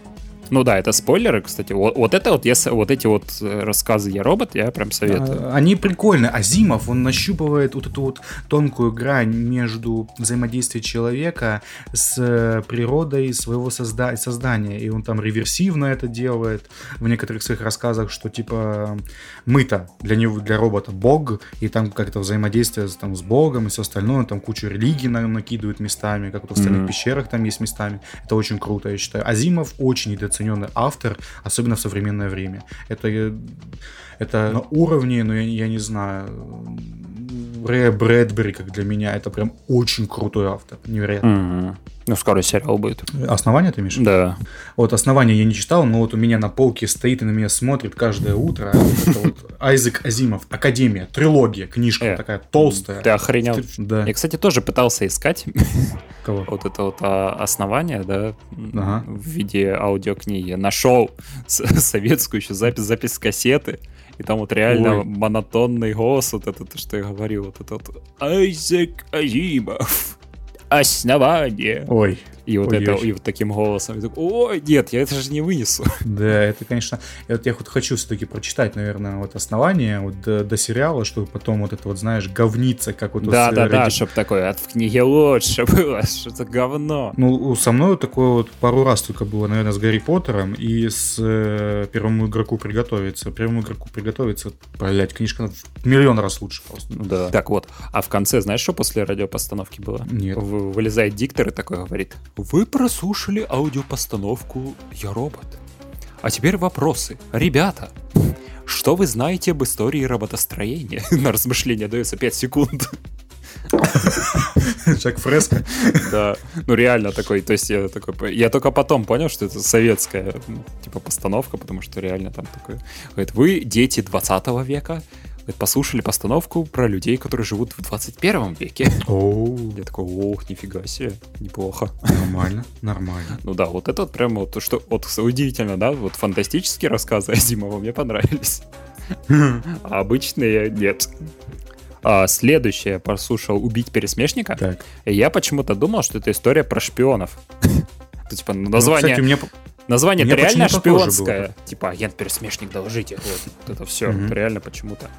Ну да, это спойлеры, кстати. Вот, вот это вот, если вот эти вот э, рассказы «Я робот», я прям советую. А, они прикольные. Азимов, он нащупывает вот эту вот тонкую грань между взаимодействием человека с э, природой своего созда- создания. И он там реверсивно это делает в некоторых своих рассказах, что типа мы-то для него, для робота бог, и там как-то взаимодействие там, с богом и все остальное, там кучу религий на- накидывают местами, как вот в остальных mm-hmm. пещерах там есть местами. Это очень круто, я считаю. Азимов очень недооцененный автор, особенно в современное время. Это, это на уровне, ну, я, я не знаю, Рэя Брэдбери, как для меня, это прям очень крутой автор, невероятно. Mm-hmm. Ну, скоро сериал будет. Основание ты имеешь? Да. Вот основание я не читал, но вот у меня на полке стоит и на меня смотрит каждое утро. Вот Айзек Азимов, Академия, трилогия, книжка э, такая толстая. Ты охренел. Да. Я, кстати, тоже пытался искать Кого? вот это вот а, основание, да, ага. в виде аудиокниги. Нашел советскую еще запись, запись кассеты. И там вот реально Ой. монотонный голос, вот это, то, что я говорил, вот это вот Айзек Азимов основание. Ой. И вот, это, и вот таким голосом. такой, Ой, нет, я это же не вынесу. Да, это, конечно... Вот я вот хочу все-таки прочитать, наверное, вот основание вот до, до сериала, чтобы потом вот это вот, знаешь, говниться, как вот... Да, да, да, чтобы такое, от в книге лучше было, что это говно. Ну, со мной такое вот пару раз только было, наверное, с Гарри Поттером и с э, Первому игроку приготовиться. Первому игроку приготовиться, блять, книжка в миллион раз лучше просто. Да. Так вот, а в конце, знаешь, что после радиопостановки было? Нет. В, вылезает диктор и такой говорит, вы прослушали аудиопостановку «Я робот». А теперь вопросы. Ребята, что вы знаете об истории роботостроения? На размышление дается 5 секунд. Жак Фреско. Да, ну реально такой, то есть я такой, я только потом понял, что это советская, типа, постановка, потому что реально там такой, говорит, вы дети 20 века, послушали постановку про людей, которые живут в 21 веке. Оу. Я такой, ох, нифига себе, неплохо. Нормально, нормально. Ну да, вот это вот прямо вот, что, вот удивительно, да, вот фантастические рассказы Азимова мне понравились. А обычные нет. А, следующее послушал «Убить пересмешника». Так. И я почему-то думал, что это история про шпионов. типа название... Название это реально шпионское. Типа агент-пересмешник, доложите. Вот, вот это все. Mm-hmm. реально почему-то.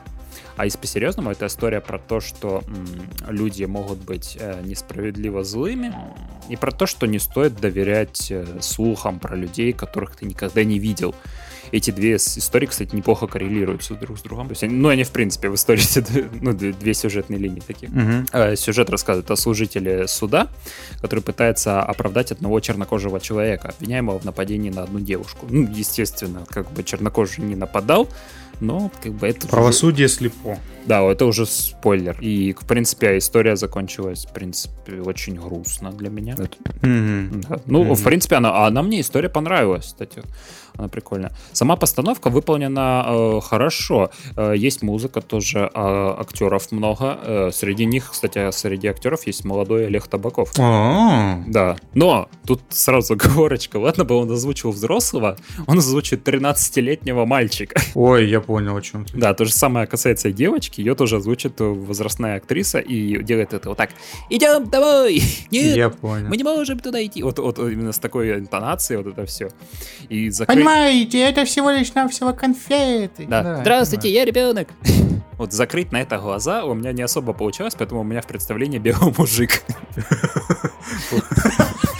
А если по-серьезному, это история про то, что м, люди могут быть э, несправедливо злыми, и про то, что не стоит доверять э, слухам про людей, которых ты никогда не видел. Эти две истории, кстати, неплохо коррелируются друг с другом. То есть, ну, они, в принципе, в истории ну, две сюжетные линии такие. Угу. Сюжет рассказывает о служителе суда, который пытается оправдать одного чернокожего человека, обвиняемого в нападении на одну девушку. Ну, естественно, как бы чернокожий не нападал, но как бы это... Правосудие слепо. Да, это уже спойлер. И, в принципе, история закончилась, в принципе, очень грустно для меня. Mm-hmm. Да. Ну, mm-hmm. в принципе, она, она мне история понравилась, кстати. Она прикольная. Сама постановка выполнена э, хорошо. Э, есть музыка тоже, э, актеров много. Э, среди них, кстати, среди актеров есть молодой Олег Табаков. А-а-а. Да. Но тут сразу говорочка. Ладно бы он озвучил взрослого, он озвучит 13-летнего мальчика. Ой, я понял, о чем ты. Да, то же самое касается девочки. Ее тоже озвучит возрастная актриса и делает это вот так. Идем домой! Нет, я понял. мы не можем туда идти. Вот, вот именно с такой интонацией вот это все. И закрыть Понимаете, это всего лишь навсего конфеты. Да. да Здравствуйте, да. я ребенок. Вот закрыть на это глаза у меня не особо получалось, поэтому у меня в представлении белый мужик.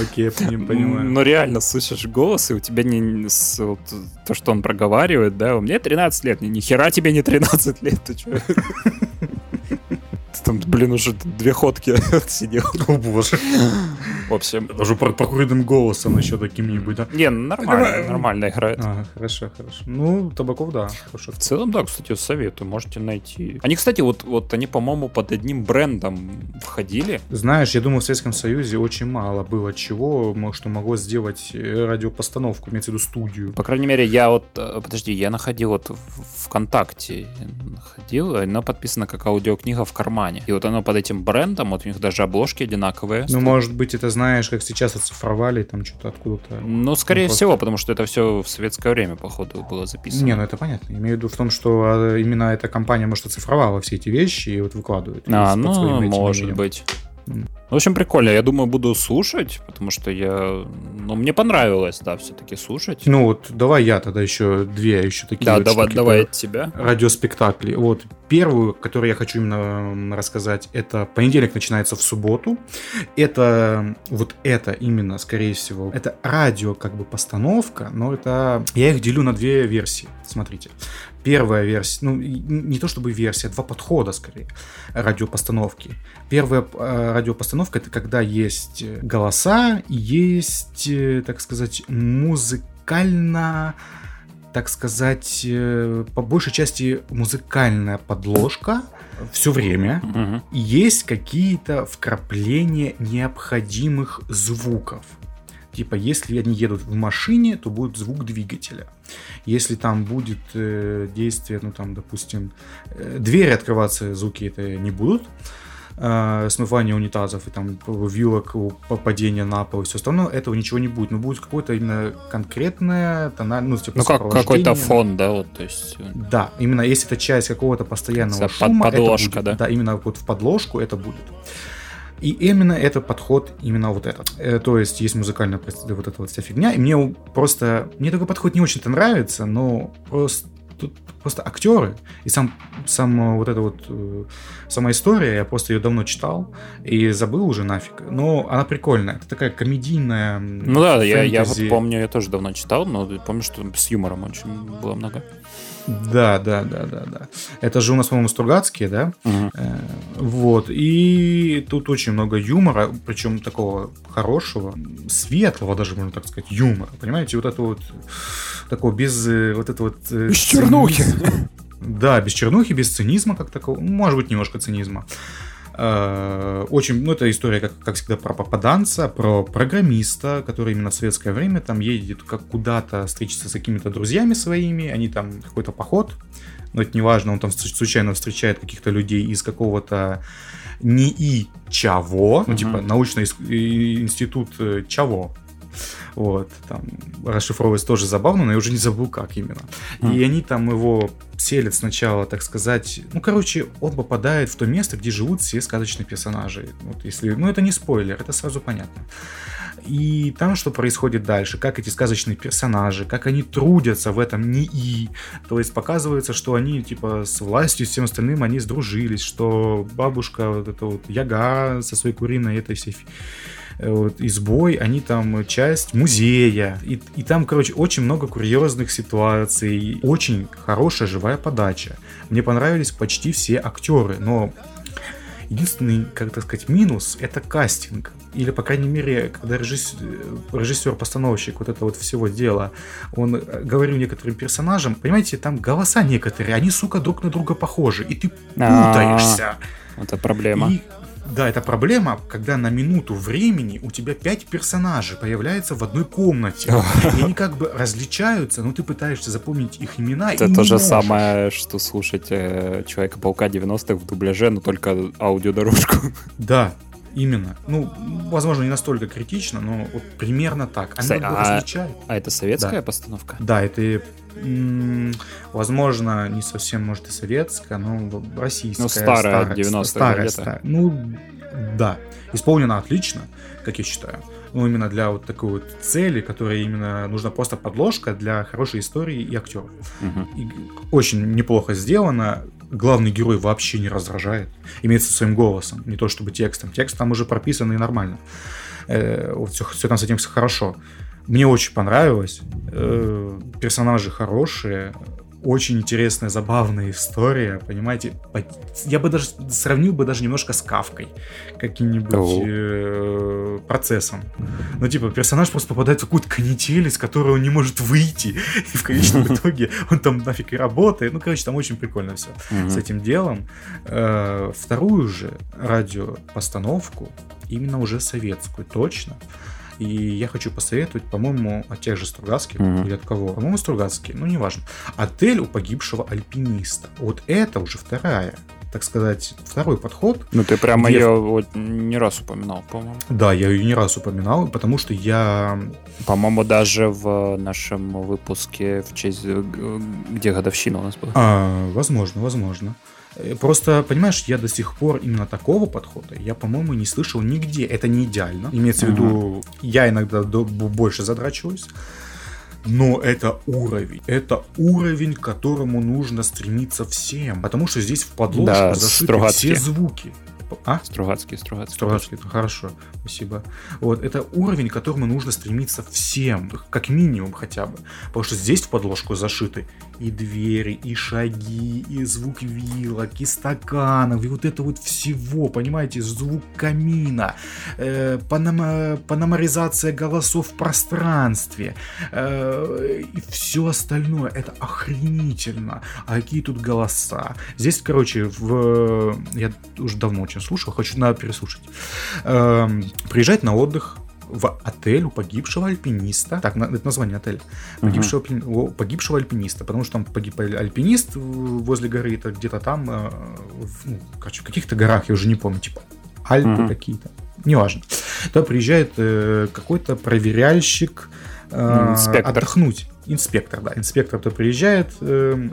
Окей, я понимаю. Но реально слышишь голос, и у тебя не вот, то, что он проговаривает, да, у меня 13 лет, ни хера тебе не 13 лет, ты что? Там, блин, уже две ходки сидел. О боже. В общем... Даже прокуренным голосом еще таким-нибудь, да? Не, ну, нормально, нормально играет. А, хорошо, хорошо. Ну, Табаков, да. Хорошо. В целом, да, кстати, советую, можете найти. Они, кстати, вот, вот они, по-моему, под одним брендом входили. Знаешь, я думаю, в Советском Союзе очень мало было чего, что могло сделать э, радиопостановку, имеется в виду студию. По крайней мере, я вот, э, подожди, я находил вот ВКонтакте, находил, она подписана как аудиокнига в кармане. И вот оно под этим брендом, вот у них даже обложки одинаковые. Ну, может быть, это знаешь, как сейчас оцифровали, там что-то откуда-то. Ну, скорее ну, просто... всего, потому что это все в советское время, походу, было записано. Не, ну это понятно. Имею в виду в том, что а, именно эта компания, может, оцифровала все эти вещи и вот выкладывает. А, ну, может быть. В общем, прикольно. Я думаю, буду слушать, потому что я... Ну, мне понравилось, да, все-таки слушать. Ну вот, давай я тогда еще две, еще такие Да, вот давай, давай от тебя. Радиоспектакли. Вот, первую, которую я хочу именно рассказать, это понедельник начинается в субботу. Это, вот это именно, скорее всего, это радио как бы постановка, но это... Я их делю на две версии, смотрите первая версия, ну, не то чтобы версия, два подхода скорее радиопостановки. Первая э, радиопостановка это когда есть голоса, есть, э, так сказать, музыкально так сказать, э, по большей части музыкальная подложка все время. Угу. И есть какие-то вкрапления необходимых звуков. Типа, если они едут в машине, то будет звук двигателя. Если там будет э, действие, ну там, допустим, э, двери открываться, звуки это не будут. Э, смывание унитазов и там вилок, падения на пол и все остальное, этого ничего не будет. Но будет какое-то именно конкретное тональное, ну, типа, ну как, какой-то фон, да, вот, то есть... Э, да, именно если это часть какого-то постоянного шума, подложка, это будет, да? Да, именно вот в подложку это будет. И именно этот подход, именно вот этот. Э, то есть есть музыкальная вот эта вот вся фигня. И мне просто... Мне такой подход не очень-то нравится, но просто тут просто актеры и сам, сам вот эта вот э, сама история, я просто ее давно читал и забыл уже нафиг. Но она прикольная. Это такая комедийная. Ну да, я, я вот помню, я тоже давно читал, но помню, что с юмором очень было много. Да, да, да, да, да. Это же у нас, по-моему, Стругацкие, да? Угу. Вот. И тут очень много юмора, причем такого хорошего, светлого даже, можно так сказать, юмора. Понимаете, вот это вот такого без э, вот это вот... Без чернухи! Да, без чернухи, без цинизма как такого. Может быть, немножко цинизма. Э, очень, ну, это история, как, как всегда, про попаданца, про программиста, который именно в советское время там едет как куда-то встретиться с какими-то друзьями своими, они там какой-то поход, но это не важно, он там случайно встречает каких-то людей из какого-то не и чего, ну, типа научный институт э, чего, вот, там расшифровывать тоже забавно, но я уже не забыл, как именно. Mm. И они там его селят сначала, так сказать, ну, короче, он попадает в то место, где живут все сказочные персонажи. Вот если, ну, это не спойлер, это сразу понятно. И там что происходит дальше, как эти сказочные персонажи, как они трудятся в этом НИИ. То есть показывается, что они типа с властью, с всем остальным они сдружились, что бабушка вот эта вот Яга со своей куриной этой всей вот, избой, они там часть музея. И, и там, короче, очень много курьезных ситуаций. Очень хорошая живая подача. Мне понравились почти все актеры, но Единственный, как так сказать, минус — это кастинг. Или, по крайней мере, когда режиссер-постановщик вот это вот всего дела, он э, говорил некоторым персонажам, понимаете, там голоса некоторые, они, сука, друг на друга похожи, и ты путаешься. Это проблема. И да, это проблема, когда на минуту времени у тебя пять персонажей появляются в одной комнате. И они как бы различаются, но ты пытаешься запомнить их имена. Это то же самое, что слушать э, Человека-паука 90-х в дубляже, но только аудиодорожку. Да, Именно. Ну, возможно, не настолько критично, но вот примерно так. Они Кстати, а, различают. А это советская да. постановка? Да, это, возможно, не совсем, может, и советская, но российская. Ну, старая, старая 90-е старая, старая. Ну, да. Исполнена отлично, как я считаю. Ну, именно для вот такой вот цели, которая именно нужна просто подложка для хорошей истории и актеров. Угу. И очень неплохо сделано главный герой вообще не раздражает. Имеется своим голосом, не то чтобы текстом. Текст там уже прописан и нормально. Э, вот все, все там с этим все хорошо. Мне очень понравилось. Э, персонажи хорошие очень интересная, забавная история, понимаете? Я бы даже сравнил бы даже немножко с Кавкой, каким-нибудь э, процессом. Ну, типа, персонаж просто попадает в какую-то канитель, из которой он не может выйти, и в конечном итоге он там нафиг и работает. Ну, короче, там очень прикольно все с этим делом. Э, вторую же радиопостановку, именно уже советскую, точно, и я хочу посоветовать, по-моему, от тех же Стругацких mm-hmm. или от кого. По-моему, Стругацкие, ну неважно. Отель у погибшего альпиниста. Вот это уже вторая так сказать, второй подход. Ну, ты прямо где... ее вот не раз упоминал, по-моему. Да, я ее не раз упоминал, потому что я... По-моему, даже в нашем выпуске в честь... Где годовщина у нас была. А, возможно, возможно. Э, просто, понимаешь, я до сих пор именно такого подхода, я, по-моему, не слышал нигде. Это не идеально. Имеется в виду, я иногда больше задрачиваюсь. Но это уровень. Это уровень, к которому нужно стремиться всем. Потому что здесь в подложку да, зашиты все звуки. А? Стругацкий, Стругацкий. Стругацкий, это хорошо, спасибо. Вот, это уровень, к которому нужно стремиться всем, как минимум хотя бы. Потому что здесь в подложку зашиты и двери, и шаги, и звук вилок, и стаканов, и вот это вот всего, понимаете, звук камина, э, панома, паномаризация голосов в пространстве, э, и все остальное. Это охренительно. А какие тут голоса? Здесь, короче, в... я уже давно очень слушал, хочу, надо переслушать. Э, приезжать на отдых в отель у погибшего альпиниста. Так, это название отеля. Погибшего, uh-huh. погибшего альпиниста. Потому что там погиб альпинист возле горы, это где-то там, э, ну, в каких-то горах, я уже не помню, типа Альпы uh-huh. какие-то. Неважно. Туда приезжает э, какой-то проверяльщик э, отдохнуть. Инспектор, да. Инспектор то приезжает, э,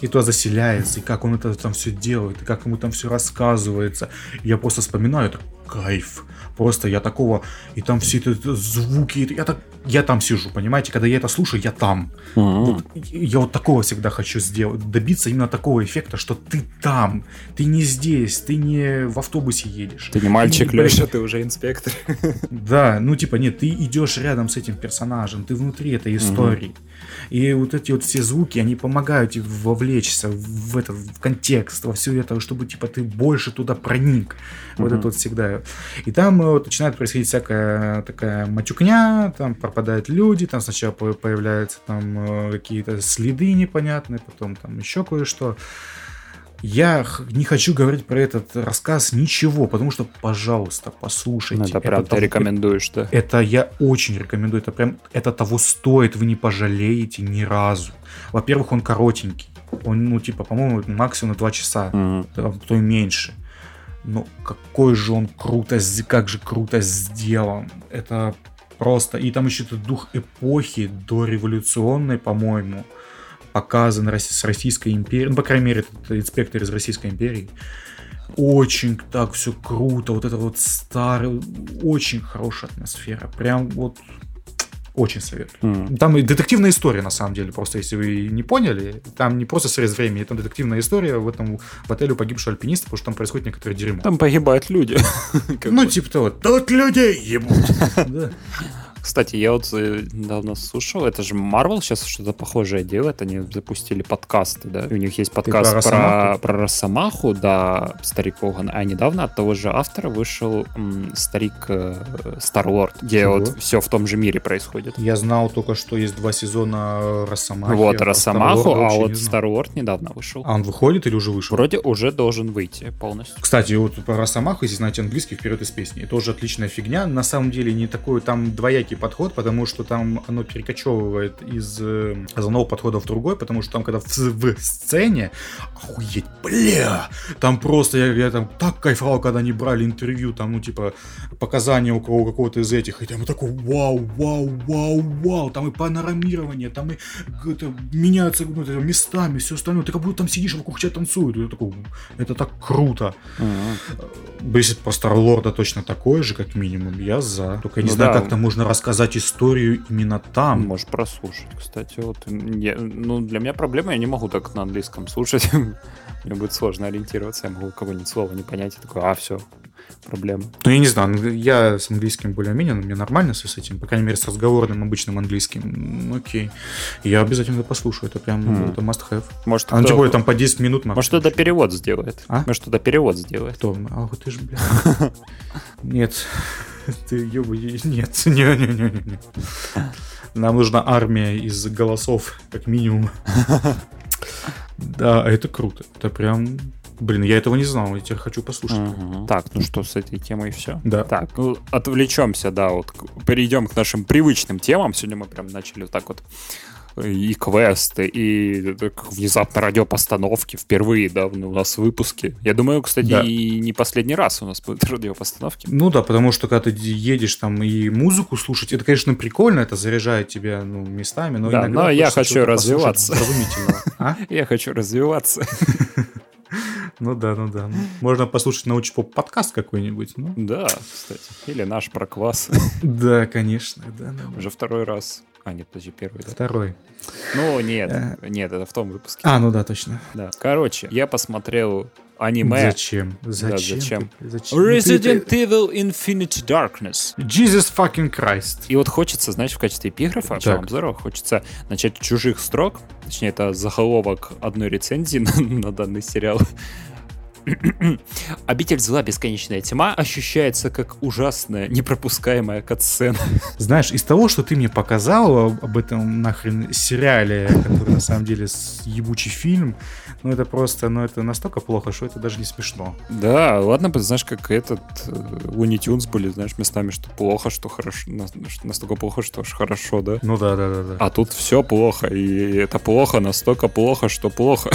и то заселяется, и как он это там все делает, и как ему там все рассказывается. Я просто вспоминаю, это кайф. Просто я такого, и там все эти звуки, я, так, я там сижу, понимаете, когда я это слушаю, я там. Mm-hmm. Вот, я вот такого всегда хочу сделать, добиться именно такого эффекта, что ты там, ты не здесь, ты не в автобусе едешь. Ты не мальчик, ты, Леша, ты уже инспектор. Да, ну типа нет, ты идешь рядом с этим персонажем, ты внутри этой истории. Mm-hmm. И вот эти вот все звуки, они помогают вовлечься в этот в контекст, во все это, чтобы типа ты больше туда проник. Mm-hmm. Вот это вот всегда. И там вот начинает происходить всякая такая матюкня, там пропадают люди, там сначала появляются там э, какие-то следы непонятные, потом там еще кое-что. Я не хочу говорить про этот рассказ ничего, потому что, пожалуйста, послушайте. Ну, это, это прям того, ты рекомендуешь, да? Это я очень рекомендую. Это прям, это того стоит, вы не пожалеете ни разу. Во-первых, он коротенький. Он, ну, типа, по-моему, максимум на 2 часа, mm-hmm. а то и меньше. Но какой же он круто, как же круто сделан. Это просто... И там еще этот дух эпохи дореволюционной, по-моему показан с Российской империей, ну, по крайней мере, это инспектор из Российской империи. Очень так все круто, вот это вот старый, очень хорошая атмосфера. Прям вот Очень советую. Mm. Там и детективная история, на самом деле, просто если вы не поняли, там не просто срез времени, там детективная история в этом в отеле погибшего альпиниста, потому что там происходит некоторое дерьмо. Там погибают люди. Ну, типа того, тут людей ебут. Кстати, я вот э, недавно слушал, это же Marvel сейчас что-то похожее делает, они запустили подкасты, да, и у них есть подкаст про, про, про Росомаху, да, старик Оган, а недавно от того же автора вышел м, старик э, Старлорд, где Чего? вот все в том же мире происходит. Я знал только, что есть два сезона Росомахи. Вот, а Росомаху, а вот Старлорд недавно вышел. А он выходит или уже вышел? Вроде уже должен выйти полностью. Кстати, вот про Росомаху, если знаете английский, вперед из песни, тоже отличная фигня, на самом деле не такой, там двоякий гибкий подход, потому что там оно перекочевывает из э, одного подхода в другой, потому что там, когда в, в сцене, охуеть, бля, там просто, я, я там так кайфовал, когда они брали интервью, там, ну, типа, показания у кого какого-то из этих, и там такой, вау, вау, вау, вау, там и панорамирование, там и это, меняются ну, это, местами, все остальное, ты как будто там сидишь, вокруг тебя танцуют, и такой, это так круто. Uh-huh. Если по Старлорда точно такое же, как минимум, я за. Только я не ну, знаю, да. как там можно рассказать рассказать историю именно там. Можешь прослушать, кстати. Вот, я, ну, для меня проблема, я не могу так на английском слушать. Мне будет сложно ориентироваться, я могу кого-нибудь слова не понять и такой, а, все, проблема. Ну, я не знаю, я с английским более-менее, но мне нормально все с этим, по крайней мере, с разговорным обычным английским. Ну, окей. Я обязательно это послушаю, это прям, mm. это must have. Может, а кто... там по 10 минут. Может, это перевод сделает. А? Может, это перевод сделает. Кто? А, ты же, бля. Нет. Ты, ёбу, нет, не-не-не. Нам нужна армия из голосов, как минимум. Да, это круто. Это прям Блин, я этого не знал, я теперь хочу послушать. Угу. Так, ну что, с этой темой все? Да. Так, ну отвлечемся, да, вот перейдем к нашим привычным темам. Сегодня мы прям начали вот так вот и квесты, и внезапно радиопостановки впервые, да, у нас выпуски. Я думаю, кстати, да. и не последний раз у нас будут радиопостановки. Ну да, потому что когда ты едешь там и музыку слушать, это, конечно, прикольно, это заряжает тебя ну, местами, но да, но я хочу развиваться. А? Я хочу развиваться. Ну да, ну да. Можно послушать научпоп подкаст какой-нибудь. Ну. Да, кстати. Или наш про квас. Да, конечно. Да, да. Уже второй раз. А, нет, подожди, первый. Да? Второй. Ну, нет, э. нет, это в том выпуске. А, ну да, точно. Да. Короче, я посмотрел аниме. Зачем? Зачем? Да, зачем? Resident Evil Infinite Darkness. Jesus fucking Christ. И вот хочется, знаешь, в качестве эпиграфа по обзору хочется начать чужих строк, точнее, это заголовок одной рецензии на, на данный сериал. Обитель зла бесконечная тьма ощущается как ужасная, непропускаемая катсцена. Знаешь, из того, что ты мне показал об этом нахрен сериале, который на самом деле ебучий фильм, ну это просто, ну это настолько плохо, что это даже не смешно. Да, ладно, знаешь, как этот э, Тюнс были, знаешь, местами, что плохо, что хорошо, настолько плохо, что аж хорошо, да? Ну да, да, да. да. А тут все плохо, и это плохо, настолько плохо, что плохо.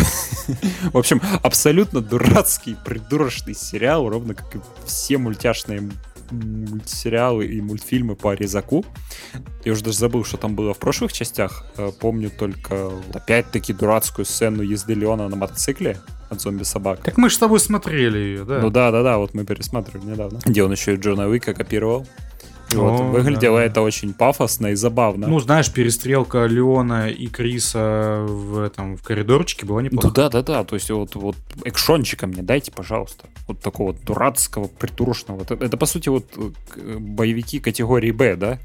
В общем, абсолютно дурацкий, придурочный сериал, ровно как и все мультяшные мультсериалы и мультфильмы по Резаку. Я уже даже забыл, что там было в прошлых частях. Э, помню только опять-таки дурацкую сцену езды Леона на мотоцикле от зомби-собак. Так мы же с тобой смотрели ее, да? Ну да, да, да, вот мы пересматривали недавно. Где он еще и Джона Уика копировал. Вот, выглядело да. это очень пафосно и забавно. Ну, знаешь, перестрелка Леона и Криса в этом в коридорчике была неплохо. Да, да, да. То есть вот, вот экшончика мне дайте, пожалуйста. Вот такого дурацкого, придурочного. Это, это, по сути, вот э, боевики категории Б, да?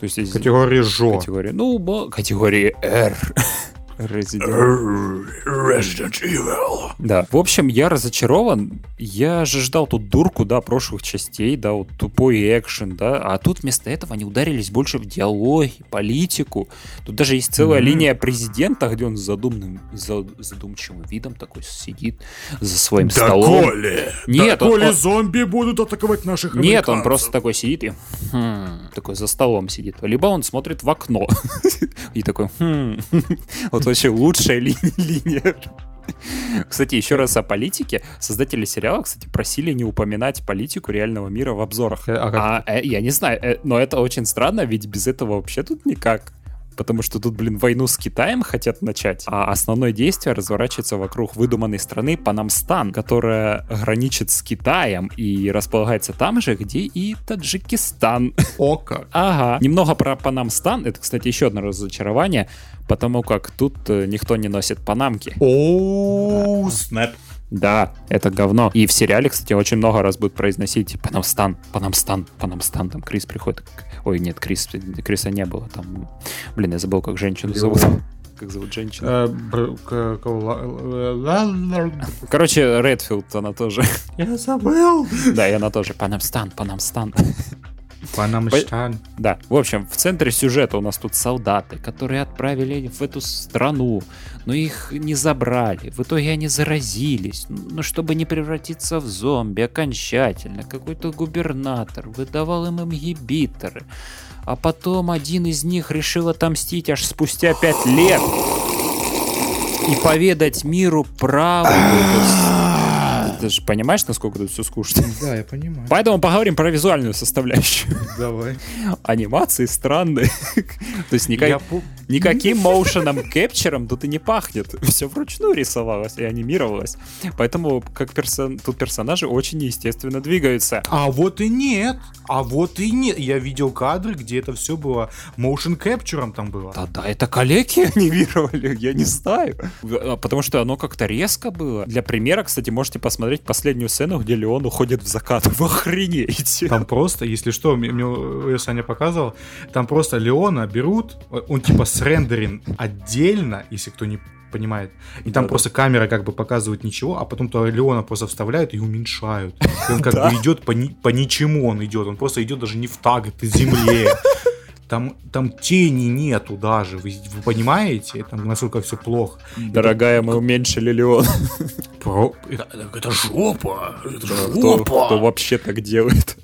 То есть, категории ЖО. Категории, ну, категории R. Resident... Resident Evil. Да. В общем, я разочарован. Я же ждал тут дурку, да, прошлых частей, да, вот тупой экшен, да, а тут вместо этого они ударились больше в диалоги, политику. Тут даже есть целая mm-hmm. линия президента, где он с задумным, за, задумчивым видом такой сидит за своим да столом. Коли, Нет, да он, коли он, зомби будут атаковать наших Нет, он просто такой сидит и хм, такой за столом сидит. Либо он смотрит в окно и такой хм. Вот вот вообще лучшая ли, линия. Кстати, еще раз о политике. Создатели сериала, кстати, просили не упоминать политику реального мира в обзорах. А, а э, я не знаю, э, но это очень странно, ведь без этого вообще тут никак. Потому что тут, блин, войну с Китаем хотят начать, а основное действие разворачивается вокруг выдуманной страны Панамстан, которая граничит с Китаем и располагается там же, где и Таджикистан. О как. Ага. Немного про Панамстан. Это, кстати, еще одно разочарование, потому как тут э, никто не носит панамки. О, снэп. Да, это говно. И в сериале, кстати, очень много раз будут произносить Панамстан, Панамстан, Панамстан. Там Крис приходит. Ой, нет, Крис, Криса не было. Там, блин, я забыл, как женщину зовут. Как зовут женщину? Э, Короче, Редфилд, она тоже. Я забыл. Да, и она тоже. Панамстан, Панамстан. Панамштан. Да, в общем, в центре сюжета у нас тут солдаты, которые отправили в эту страну, но их не забрали. В итоге они заразились. Но чтобы не превратиться в зомби окончательно, какой-то губернатор выдавал им ингибиторы. А потом один из них решил отомстить аж спустя пять лет и поведать миру правду. Ты же понимаешь, насколько тут все скучно? Да, я понимаю. Поэтому поговорим про визуальную составляющую. Давай. Анимации странные. То есть никак- никаким моушеном кэпчером тут и не пахнет. Все вручную рисовалось и анимировалось. Поэтому как персон... тут персонажи очень неестественно двигаются. А вот и нет. А вот и нет. Я видел кадры, где это все было motion capture там было. Да, да, это коллеги анимировали, я не знаю. А, Потому что оно как-то резко было. Для примера, кстати, можете посмотреть последнюю сцену, где Леон уходит в закат. Вы охренеете. Там просто, если что, мне, мне её Саня показывал, там просто Леона берут, он типа срендерин отдельно, если кто не понимает. И там Да-да. просто камера как бы показывает ничего, а потом то Леона просто вставляют и уменьшают. И он как Да. бы идет по, ни- по ничему он идет, он просто идет даже не в так, это земле. Там, там тени нету даже, вы, вы понимаете, там насколько все плохо. Дорогая, мы уменьшили Леон. Про... Это, это жопа, это Кто, кто вообще так делает?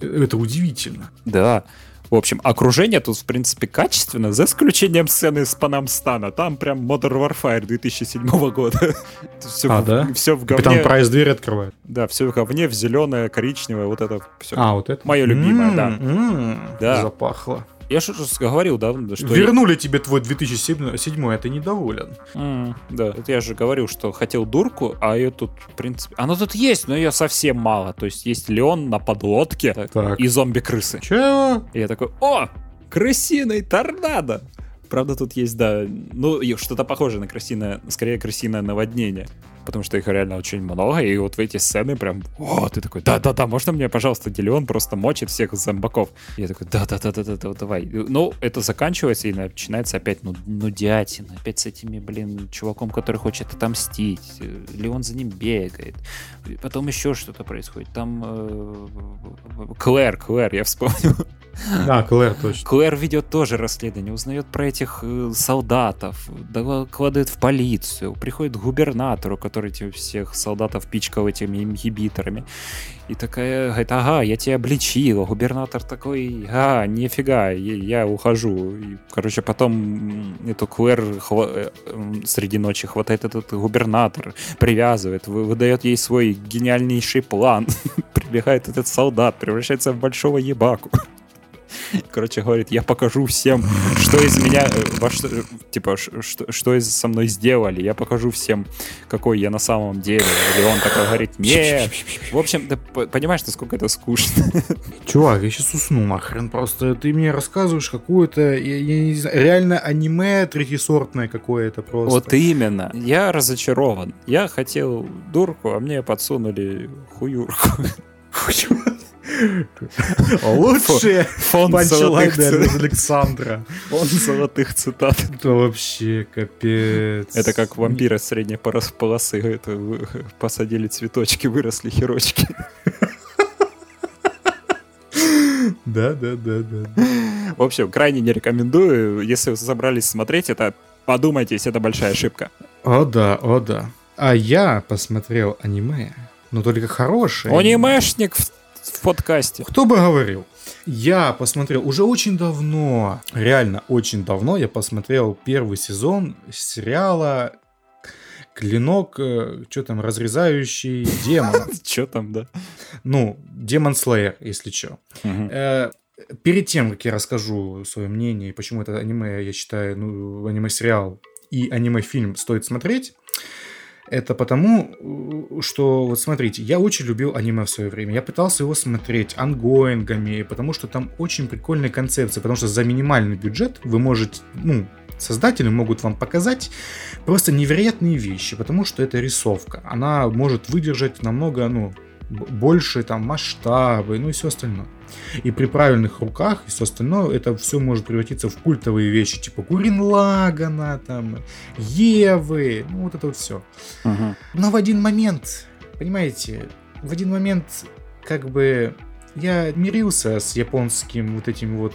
Это удивительно. Да. В общем, окружение тут, в принципе, качественно, за исключением сцены с Панамстана. Там прям Modern Warfare 2007 года. Все, А, в, да? все в говне. Прайс дверь открывает. Да, все в говне, в зеленое, коричневое, вот это все. А, вот это? Моё любимое, да. М-м, Да. Запахло. Я же говорил, да, что... Вернули тебе твой 2007, а ты недоволен. М, да, это я же говорил, что хотел дурку, а ее тут, в принципе... Она тут есть, но ее совсем мало. То есть есть Леон на подлодке Так. и зомби-крысы. Чего? И я такой, о, крысиный торнадо! Правда, тут есть, да, ну, что-то похожее на крысиное, скорее крысиное наводнение. Потому что их реально очень много, и вот в эти сцены прям, о, ты такой, да-да-да, можно мне, пожалуйста, Делеон просто мочит всех зомбаков? Я такой, да-да-да-да-да, давай. Ну, это заканчивается, и начинается опять, ну, нудятина, опять с этими, блин, чуваком, который хочет отомстить. Э, Леон за ним бегает. Потом еще что-то происходит. Там э, Клэр, Клэр, я вспомнил. А, Клэр, точно. Клэр ведет тоже расследование, узнает про этих э, солдатов, докладывает в полицию, приходит к губернатору, который этих всех солдатов пичкал этими ингибиторами. И такая говорит, ага, я тебя обличила. Губернатор такой, а, нифига, я, я ухожу. И, короче, потом эту Клэр хва- э, среди ночи хватает этот губернатор, привязывает, вы- выдает ей свой гениальнейший план. Прибегает этот солдат, превращается в большого ебаку. Короче, говорит, я покажу всем, что из меня, э, во что, э, типа, что, что из- со мной сделали. Я покажу всем, какой я на самом деле. Или он такой говорит, нет. В общем, ты понимаешь, насколько это скучно. Чувак, я сейчас усну нахрен. Просто ты мне рассказываешь какое-то, я, я не знаю, реально аниме третьесортное какое-то просто. Вот именно. Я разочарован. Я хотел дурку, а мне подсунули хуюрку. Лучшие панчлайны золотых, Александра. фонд золотых цитат. Это вообще капец. Это как вампиры средней полосы. Это посадили цветочки, выросли херочки. Да, да, да, да. В общем, крайне не рекомендую. Если вы собрались смотреть это, подумайте, если это большая ошибка. О да, о да. А я посмотрел аниме, но только хорошее. Анимешник в, в подкасте. Кто бы говорил? Я посмотрел уже очень давно, реально очень давно я посмотрел первый сезон сериала Клинок, что там, разрезающий демона. Че там, да? Ну, Демон Слеер, если что. Э, перед тем, как я расскажу свое мнение, почему это аниме, я считаю, ну, аниме-сериал и аниме-фильм стоит смотреть, это потому, э, что, вот смотрите, я очень любил аниме в свое время. Я пытался его смотреть ангоингами, потому что там очень прикольные концепции, потому что за минимальный бюджет вы можете, ну, создатели могут вам показать просто невероятные вещи, потому что это рисовка. Она может выдержать намного, ну, больше там масштабы, ну и все остальное. И при правильных руках и все остальное, это все может превратиться в культовые вещи, типа Гурин Лагана, там, Евы, ну вот это вот все. Угу. Но в один момент, понимаете, в один момент как бы я мирился с японским вот этим вот,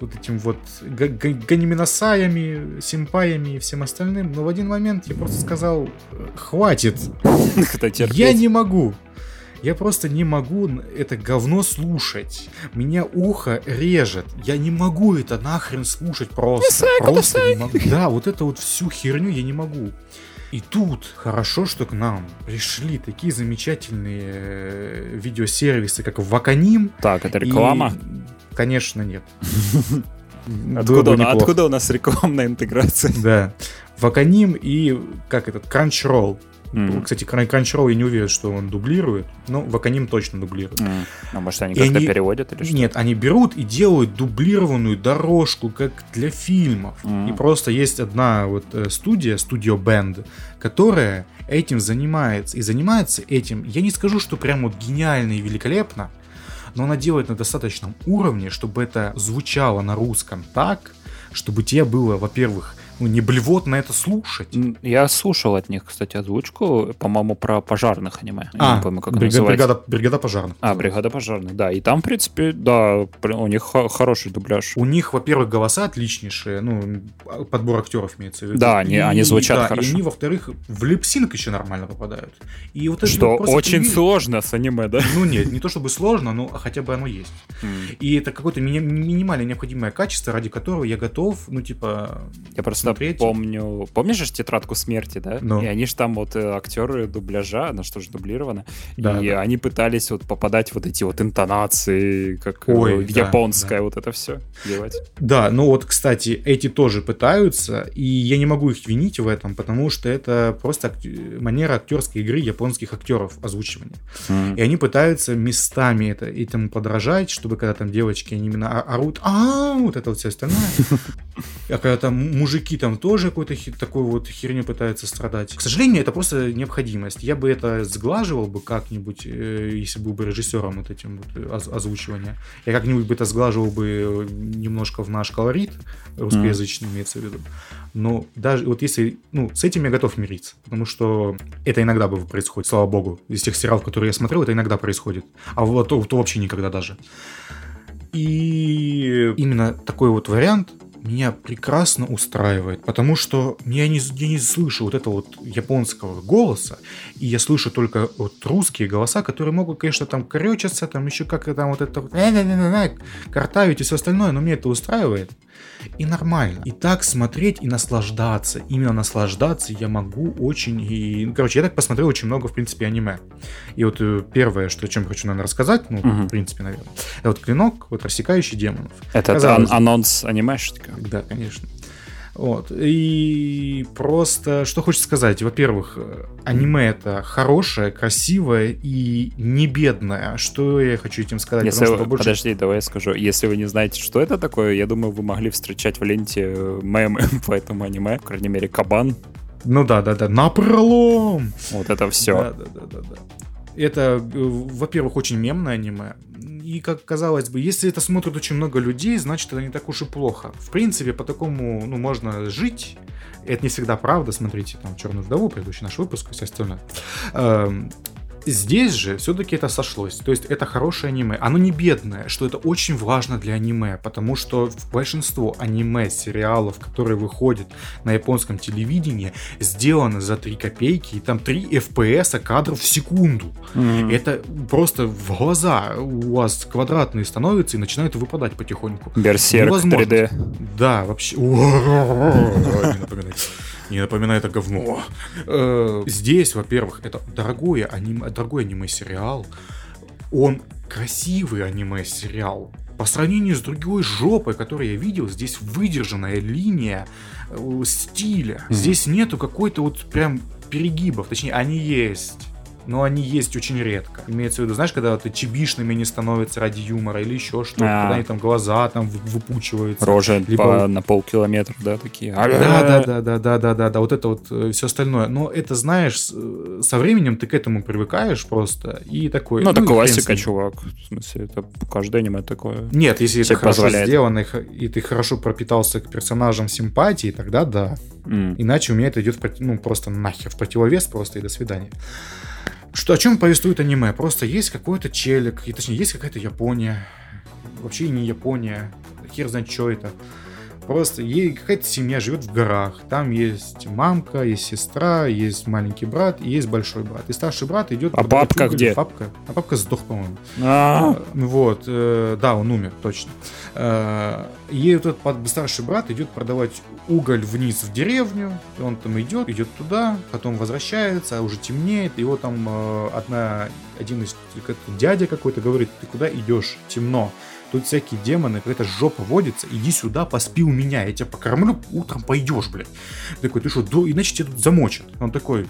вот этим вот ганиминосаями, симпаями и всем остальным, но в один момент я просто сказал, хватит, я не могу. Я просто не могу это говно слушать. Меня ухо режет. Я не могу это нахрен слушать просто. Просто не могу. Да, вот это вот всю херню я не могу. И тут хорошо, что к нам пришли такие замечательные э, видеосервисы, как Ваканим. Так, это реклама? И... Конечно, нет. Откуда, у, откуда у нас рекламная интеграция? Да. Ваканим и как этот Crunchyroll. Mm. Кстати, Crunchyroll я не уверен, что он дублирует, но Ваканим точно дублирует. Mm. А может они как-то они... переводят или что? Нет, они берут и делают дублированную дорожку, как для фильмов. Mm. И просто есть одна вот э, студия, Studio Band, которая этим занимается. И занимается этим, я не скажу, что прям вот гениально и великолепно, но она делает на достаточном уровне, чтобы это звучало на русском так, чтобы тебе было, во-первых, ну, не блевот на это слушать. Я слушал от них, кстати, озвучку, по-моему, про пожарных аниме. Я а, не помню, как брига- бригада, бригада пожарных. А, бригада пожарных, да. И там, в принципе, да, у них хороший дубляж. У них, во-первых, голоса отличнейшие, ну, подбор актеров имеется в виду. Да, они, и, они звучат да, хорошо. И они, во-вторых, в липсинг еще нормально попадают. И вот это Что очень привили... сложно с аниме, да? Ну нет, не то чтобы сложно, но хотя бы оно есть. Mm. И это какое-то ми- минимально необходимое качество, ради которого я готов, ну, типа, я просто смотреть. помню... Помнишь же «Тетрадку смерти», да? Ну. И они же там вот э, актеры дубляжа, она что же дублировано, да, и да. они пытались вот попадать вот эти вот интонации, как э, Ой, японская, да, вот это все делать. Да, ну вот, кстати, эти тоже пытаются, и я не могу их винить в этом, потому что это просто актер... манера актерской игры японских актеров озвучивания. Mm. И они пытаются местами это, этому подражать, чтобы когда там девочки, они именно орут, а вот это вот все остальное. А когда там мужики там тоже какой-то такой вот херню пытаются страдать. К сожалению, это просто необходимость. Я бы это сглаживал бы как-нибудь, э, если был бы режиссером вот этим вот э, оз- озвучивания. Я как-нибудь бы это сглаживал бы немножко в наш колорит, русскоязычный имеется в виду. Но даже вот если, ну, с этим я готов мириться, потому что это иногда бы происходит, слава богу. Из тех сериалов, которые я смотрел, это иногда происходит. А вот то, то вообще никогда даже. И именно такой вот вариант меня прекрасно устраивает, потому что я не, я не слышу вот этого вот японского голоса, и я слышу только вот русские голоса, которые могут, конечно, там корючиться, там еще как-то там вот это картавить и все остальное, но мне это устраивает и нормально. И так смотреть и наслаждаться. Именно наслаждаться я могу очень... И, короче, я так посмотрел очень много, в принципе, аниме. И вот э, первое, что, чем хочу, наверное, рассказать, ну, угу. в принципе, наверное, это вот клинок, вот рассекающий демонов. Это ан- анонс анимешечка? Да, конечно. Вот. И просто, что хочется сказать. Во-первых, аниме это хорошее, красивое и не бедное. Что я хочу этим сказать? Если вы... побольше... Подожди, давай я скажу. Если вы не знаете, что это такое, я думаю, вы могли встречать в ленте э, мемы по этому аниме. По крайней мере, Кабан. Ну да, да, да. Напролом! Вот это все. Да, да, да, да, да. Это, э, во-первых, очень мемное аниме. И, как казалось бы, если это смотрит очень много людей, значит, это не так уж и плохо. В принципе, по такому, ну, можно жить. Это не всегда правда. Смотрите, там, Черную вдову, предыдущий наш выпуск и все остальное. Здесь же все-таки это сошлось. То есть это хорошее аниме. Оно не бедное, что это очень важно для аниме, потому что большинство аниме, сериалов, которые выходят на японском телевидении, сделано за 3 копейки, и там 3 FPS кадров в секунду. Mm-hmm. Это просто в глаза у вас квадратные становятся и начинают выпадать потихоньку. Берсерк 3D. Да, вообще. Не напоминает это говно. Э, здесь, во-первых, это дорогое аниме, дорогой аниме-сериал. Он красивый аниме-сериал. по сравнению с другой жопой, которую я видел, здесь выдержанная линия э, стиля. Здесь нету какой-то вот прям перегибов, точнее, они есть но они есть очень редко. Имеется в виду, знаешь, когда вот чебишными не становятся ради юмора или еще что-то, а. когда они там глаза там выпучиваются. Рожи либо... по, на полкилометра, да, такие. Да, да, да, да, да, да, да, да, вот это вот э, все остальное. Но это, знаешь, э, со временем ты к этому привыкаешь просто и такой... Ну, это ну, классика, чувак. В смысле, это каждое аниме такое. Нет, если это хорошо позволяет. сделано, и ты хорошо пропитался к персонажам симпатии, тогда да. Mm. Иначе у меня это идет, ну, просто нахер в противовес просто и до свидания. Что, о чем повествует аниме? Просто есть какой-то челик, и точнее, есть какая-то Япония. Вообще не Япония. Хер знает, что это. Просто ей какая-то семья живет в горах. Там есть мамка, есть сестра, есть маленький брат и есть большой брат. И старший брат идет... А папка где? Папка. А папка сдох, по-моему. А, вот. Э, да, он умер, точно. Э, и вот этот старший брат идет продавать уголь вниз в деревню. Он там идет, идет туда, потом возвращается, а уже темнеет. И вот там э, одна, один из дядя какой-то говорит, ты куда идешь? Темно тут всякие демоны, какая-то жопа водится, иди сюда, поспи у меня, я тебя покормлю, утром пойдешь, блядь. Такой, ты что, иначе тебя тут замочат. Он такой,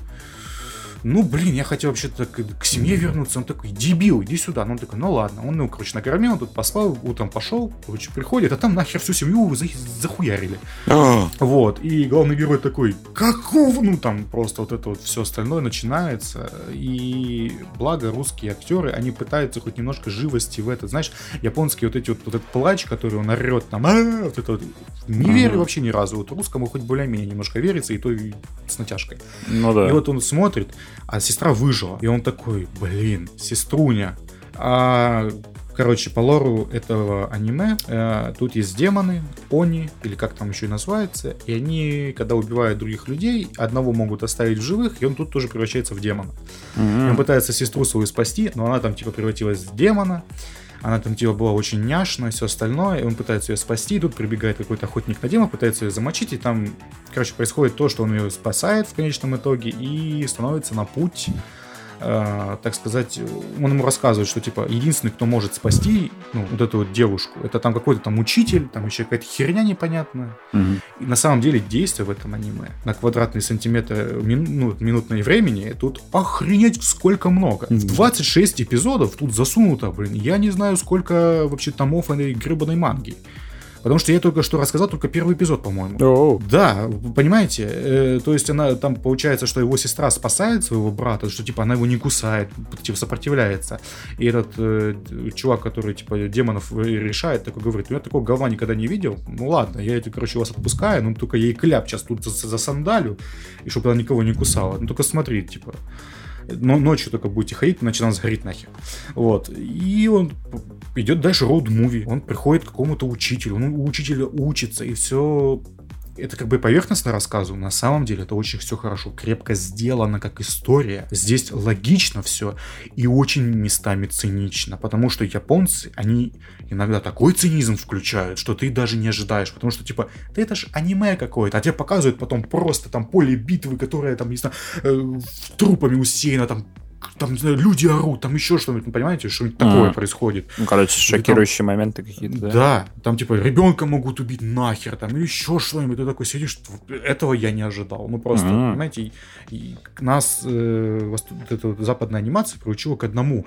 ну, блин, я хотел вообще-то к, к семье вернуться. Он такой, дебил, иди сюда. Ну, он такой, ну ладно. Он его, короче, накормил, он тут поспал, утром пошел, короче, приходит, а там нахер всю семью за, захуярили. А. Вот, и главный герой такой, какого? Ну, там просто вот это вот все остальное начинается. И благо русские актеры, они пытаются хоть немножко живости в это. Знаешь, японские вот эти вот, вот этот плач, который он орет там, а вот это вот, не верю вообще ни разу. Вот русскому хоть более-менее немножко верится, и то и с натяжкой. Ну да. И вот он смотрит, а сестра выжила. И он такой, блин, сеструня. А Короче, по лору этого аниме э, тут есть демоны, они, или как там еще и называется, и они, когда убивают других людей, одного могут оставить в живых, и он тут тоже превращается в демона. Mm-hmm. Он пытается сестру свою спасти, но она там типа превратилась в демона, она там типа была очень няшная, все остальное, и он пытается ее спасти, и тут прибегает какой-то охотник на демона, пытается ее замочить, и там, короче, происходит то, что он ее спасает в конечном итоге, и становится на путь э, так сказать, он ему рассказывает, что типа единственный, кто может спасти ну, вот эту вот девушку, это там какой-то там учитель, там еще какая-то херня непонятная. Угу. И на самом деле действие в этом аниме на квадратный сантиметр мин, ну, минутное времени тут охренеть сколько много. Угу. 26 эпизодов тут засунуто, блин. Я не знаю, сколько вообще томов этой гребаной манги. Потому что я только что рассказал только первый эпизод, по-моему. Oh. Да, понимаете? Э, то есть она там получается, что его сестра спасает своего брата, что типа она его не кусает, типа сопротивляется. И этот э, чувак, который типа демонов решает, такой говорит, «Ну, я такого говна никогда не видел. Ну ладно, я это, короче, вас отпускаю, но только ей кляп сейчас тут за, за сандалю, и чтобы она никого не кусала. Ну только смотри, типа но ночью только будете ходить, иначе она сгорит нахер. Вот. И он идет дальше роуд-муви. Он приходит к какому-то учителю, он у учителя учится, и все это как бы поверхностно рассказываю, на самом деле это очень все хорошо, крепко сделано как история. Здесь логично все и очень местами цинично, потому что японцы, они иногда такой цинизм включают, что ты даже не ожидаешь, потому что типа, да это ж аниме какое-то, а тебе показывают потом просто там поле битвы, которое там, не знаю, э, трупами усеяно, там там, не знаю, люди орут, там еще что-нибудь, ну, понимаете, что-нибудь такое а. происходит. Ну, короче, шокирующие там, моменты какие-то, да? Да, там, типа, ребенка могут убить нахер, там, или еще что-нибудь, ты такой сидишь, этого я не ожидал. Ну, просто, понимаете, и, и нас э, вот эта западная анимация приучила к одному,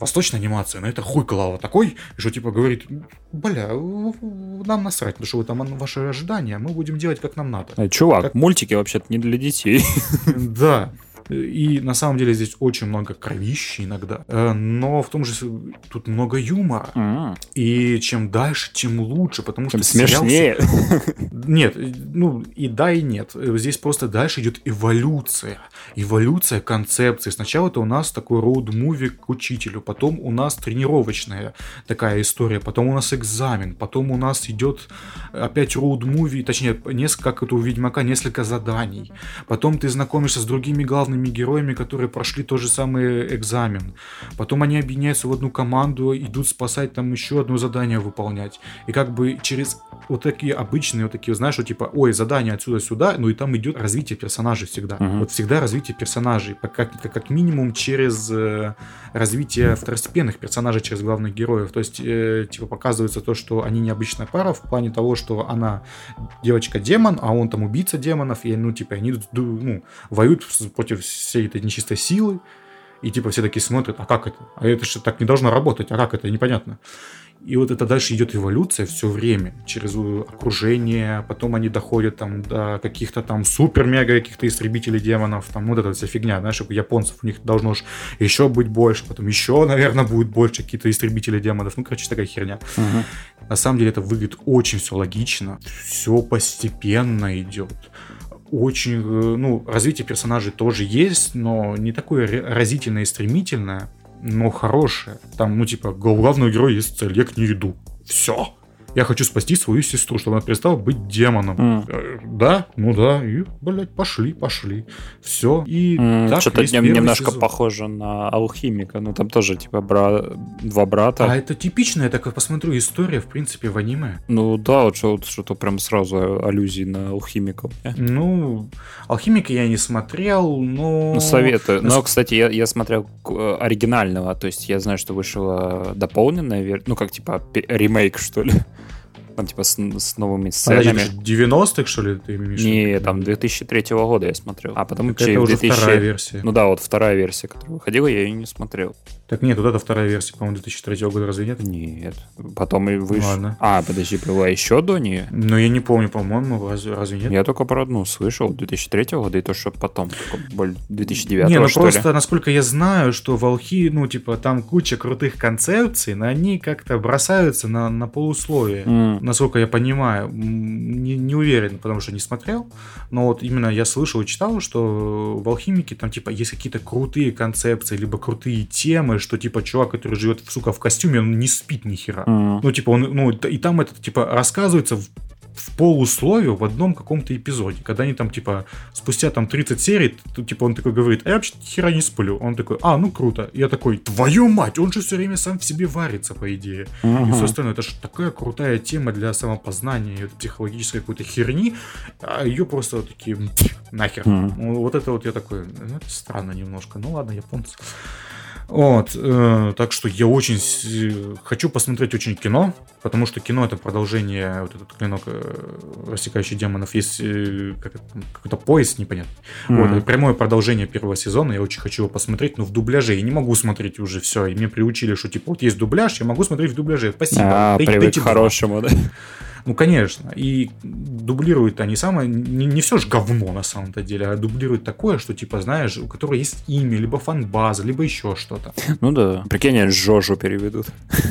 восточная анимация, на это хуй клала такой, что типа говорит, бля, нам насрать, потому что вы там ваши ожидания, мы будем делать как нам надо. Э, чувак, как... мультики вообще-то не для детей. Да, и на самом деле здесь очень много кровищи иногда. Э, но в том же тут много юмора. Mm. И чем дальше, тем лучше, потому чем что смешнее. Сериал... Нет, ну и да, и нет. Здесь просто дальше идет эволюция. Эволюция концепции. Сначала это у нас такой роуд-муви к учителю, потом у нас тренировочная такая история, потом у нас экзамен, потом у нас идет опять роуд-муви, точнее, несколько, как это у Ведьмака, несколько заданий. Потом ты знакомишься с другими главными главными героями, которые прошли тот же самый экзамен. Потом они объединяются в одну команду, идут спасать там еще одно задание выполнять. И как бы через вот такие обычные, вот такие, знаешь, вот типа, ой, задание отсюда-сюда, ну и там идет развитие персонажей всегда. Uh-huh. Вот всегда развитие персонажей, как, как, как минимум через э, развитие второстепенных персонажей, через главных героев. То есть, э, типа, показывается то, что они необычная пара в плане того, что она девочка-демон, а он там убийца демонов, и, ну, типа, они ну, воюют против всей этой нечистой силы, и типа все такие смотрят, а как это? А это же так не должно работать, а как это? Непонятно. И вот это дальше идет эволюция все время, через окружение, потом они доходят там до каких-то там супер-мега каких-то истребителей демонов, там вот эта вся фигня, знаешь, у японцев у них должно ж еще быть больше, потом еще, наверное, будет больше какие-то истребители демонов, ну, короче, такая херня. Угу. На самом деле это выглядит очень все логично, все постепенно идет очень, э, ну, развитие персонажей тоже есть, но не такое разительное и стремительное но хорошее. Там, ну, типа, главного героя есть цель, я к ней иду. Все я хочу спасти свою сестру, чтобы она перестала быть демоном. Mm. Да, ну да, и, блядь, пошли, пошли. Все. И mm, так Что-то немножко сезон. похоже на алхимика. Ну, там тоже, типа, бра... два брата. А это типичная, я так посмотрю, история, в принципе, в аниме. Ну, да, вот что-то прям сразу аллюзии на алхимиков. Ну, алхимика я не смотрел, но... Ну, советую. Но, кстати, я, я смотрел э, оригинального, то есть я знаю, что вышла дополненная версия, ну, как, типа, ремейк, что ли там типа с, с новыми сценами. 90-х, что ли, ты имеешь? Не, там 2003 года я смотрел. А потом так это уже 2000... вторая версия. Ну да, вот вторая версия, которая выходила, я ее не смотрел. Так нет, вот это вторая версия, по-моему, 2003 года, разве нет? Нет. Потом и вышел. Ладно. А, подожди, была еще до нее? Ну, я не помню, по-моему, разве, разве нет? Я только про одну слышал, 2003 года, и то, что потом, 2009 Не, ну просто, ли? насколько я знаю, что волхи, ну, типа, там куча крутых концепций, но они как-то бросаются на, на полусловие. Mm насколько я понимаю, не, не уверен, потому что не смотрел, но вот именно я слышал и читал, что в алхимике там типа есть какие-то крутые концепции, либо крутые темы, что типа чувак, который живет, сука, в костюме, он не спит ни хера. Mm. Ну, типа, он, ну, и там это, типа, рассказывается в в полусловию в одном каком-то эпизоде, когда они там, типа, спустя там 30 серий, то, типа, он такой говорит, а я вообще хера не сплю. Он такой, а, ну круто. И я такой, твою мать, он же все время сам в себе варится, по идее. Uh-huh. И все остальное. Это же такая крутая тема для самопознания, и психологической какой-то херни, а ее просто вот такие, нахер. Uh-huh. Вот это вот я такой, ну, это странно немножко. Ну ладно, японцы. Вот, э, так что я очень хочу посмотреть очень кино, потому что кино это продолжение, вот этот клинок э, рассекающий демонов, есть э, как какой-то пояс непонятный. Mm-hmm. Вот, прямое продолжение первого сезона, я очень хочу его посмотреть, но в дубляже я не могу смотреть уже все, и мне приучили, что типа вот есть дубляж, я могу смотреть в дубляже, спасибо. А, привык дайте к хорошему, да? Ну, конечно. И дублируют они самое... Не, не все же говно на самом-то деле, а дублируют такое, что, типа, знаешь, у которого есть имя, либо фан-база, либо еще что-то. Ну да. Прикинь, они Жожу переведут.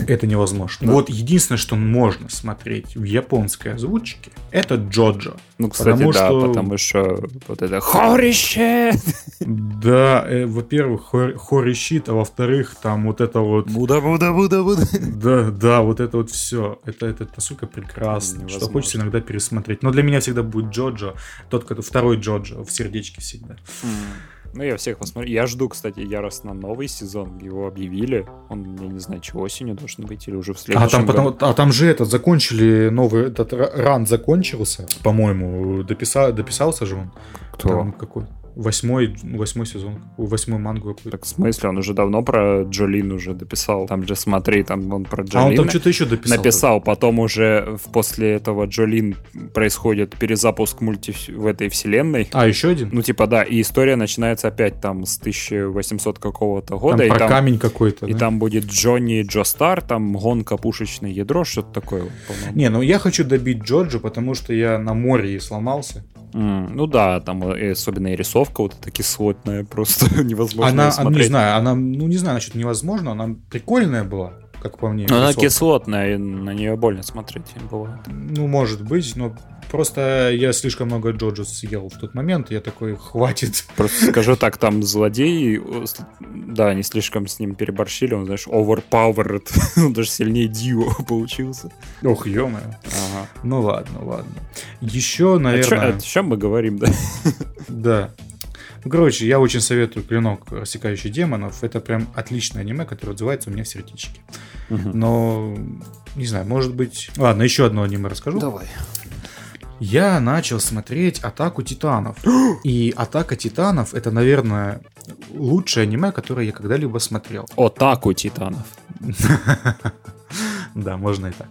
Это невозможно. Да. Вот единственное, что можно смотреть в японской озвучке, это Джоджо. Ну, кстати, потому да, что... потому что вот это хорище! Да, э, во-первых, хорищит, а во-вторых, там вот это вот... Буда, буда, буда, буда. Да, да, вот это вот все. Это, это настолько прекрасно невозможно. Что хочется иногда пересмотреть. Но для меня всегда будет Джоджо, тот, который второй Джоджо в сердечке всегда. Mm. Ну, я всех посмотрю. Я жду, кстати, яростно новый сезон. Его объявили. Он, я не знаю, что осенью должен быть или уже в следующем а там, году. Потом, а там же этот, закончили новый, этот ран закончился, по-моему. Дописа, дописался же он. Кто? Там какой? Восьмой, восьмой сезон, восьмой мангу какой-то. Так в смысле, он уже давно про Джолин уже дописал. Там же смотри, там он про Джолин. А он там что-то еще дописал. Написал, потом уже после этого Джолин происходит перезапуск мульти в этой вселенной. А, еще один? Ну, типа, да, и история начинается опять там с 1800 какого-то года. Там и про там, камень какой-то, И да? там будет Джонни Джо Стар, там гонка пушечное ядро, что-то такое. Не, ну я хочу добить Джорджа, потому что я на море и сломался. Mm, ну да, там и особенно и рисовка вот эта кислотная, просто невозможно она, она, не знаю, она, ну не знаю, насчет невозможно, она прикольная была, как по мне. Но она кислотная, на нее больно смотреть бывает. Ну, может быть, но Просто я слишком много Джоджо съел в тот момент, я такой, хватит. Просто скажу так, там злодей, да, они слишком с ним переборщили, он, знаешь, overpowered, он даже сильнее Дио получился. Ох, ё ага. Ну ладно, ладно. Еще, наверное... О, чё, о чем мы говорим, да? Да. Ну, короче, я очень советую «Клинок, рассекающий демонов». Это прям отличное аниме, которое отзывается у меня в сердечке. Мгм. Но, не знаю, может быть... Ладно, еще одно аниме расскажу. Давай. Я начал смотреть «Атаку титанов». И «Атака титанов» — это, наверное, лучшее аниме, которое я когда-либо смотрел. Атаку титанов. Да, можно и так.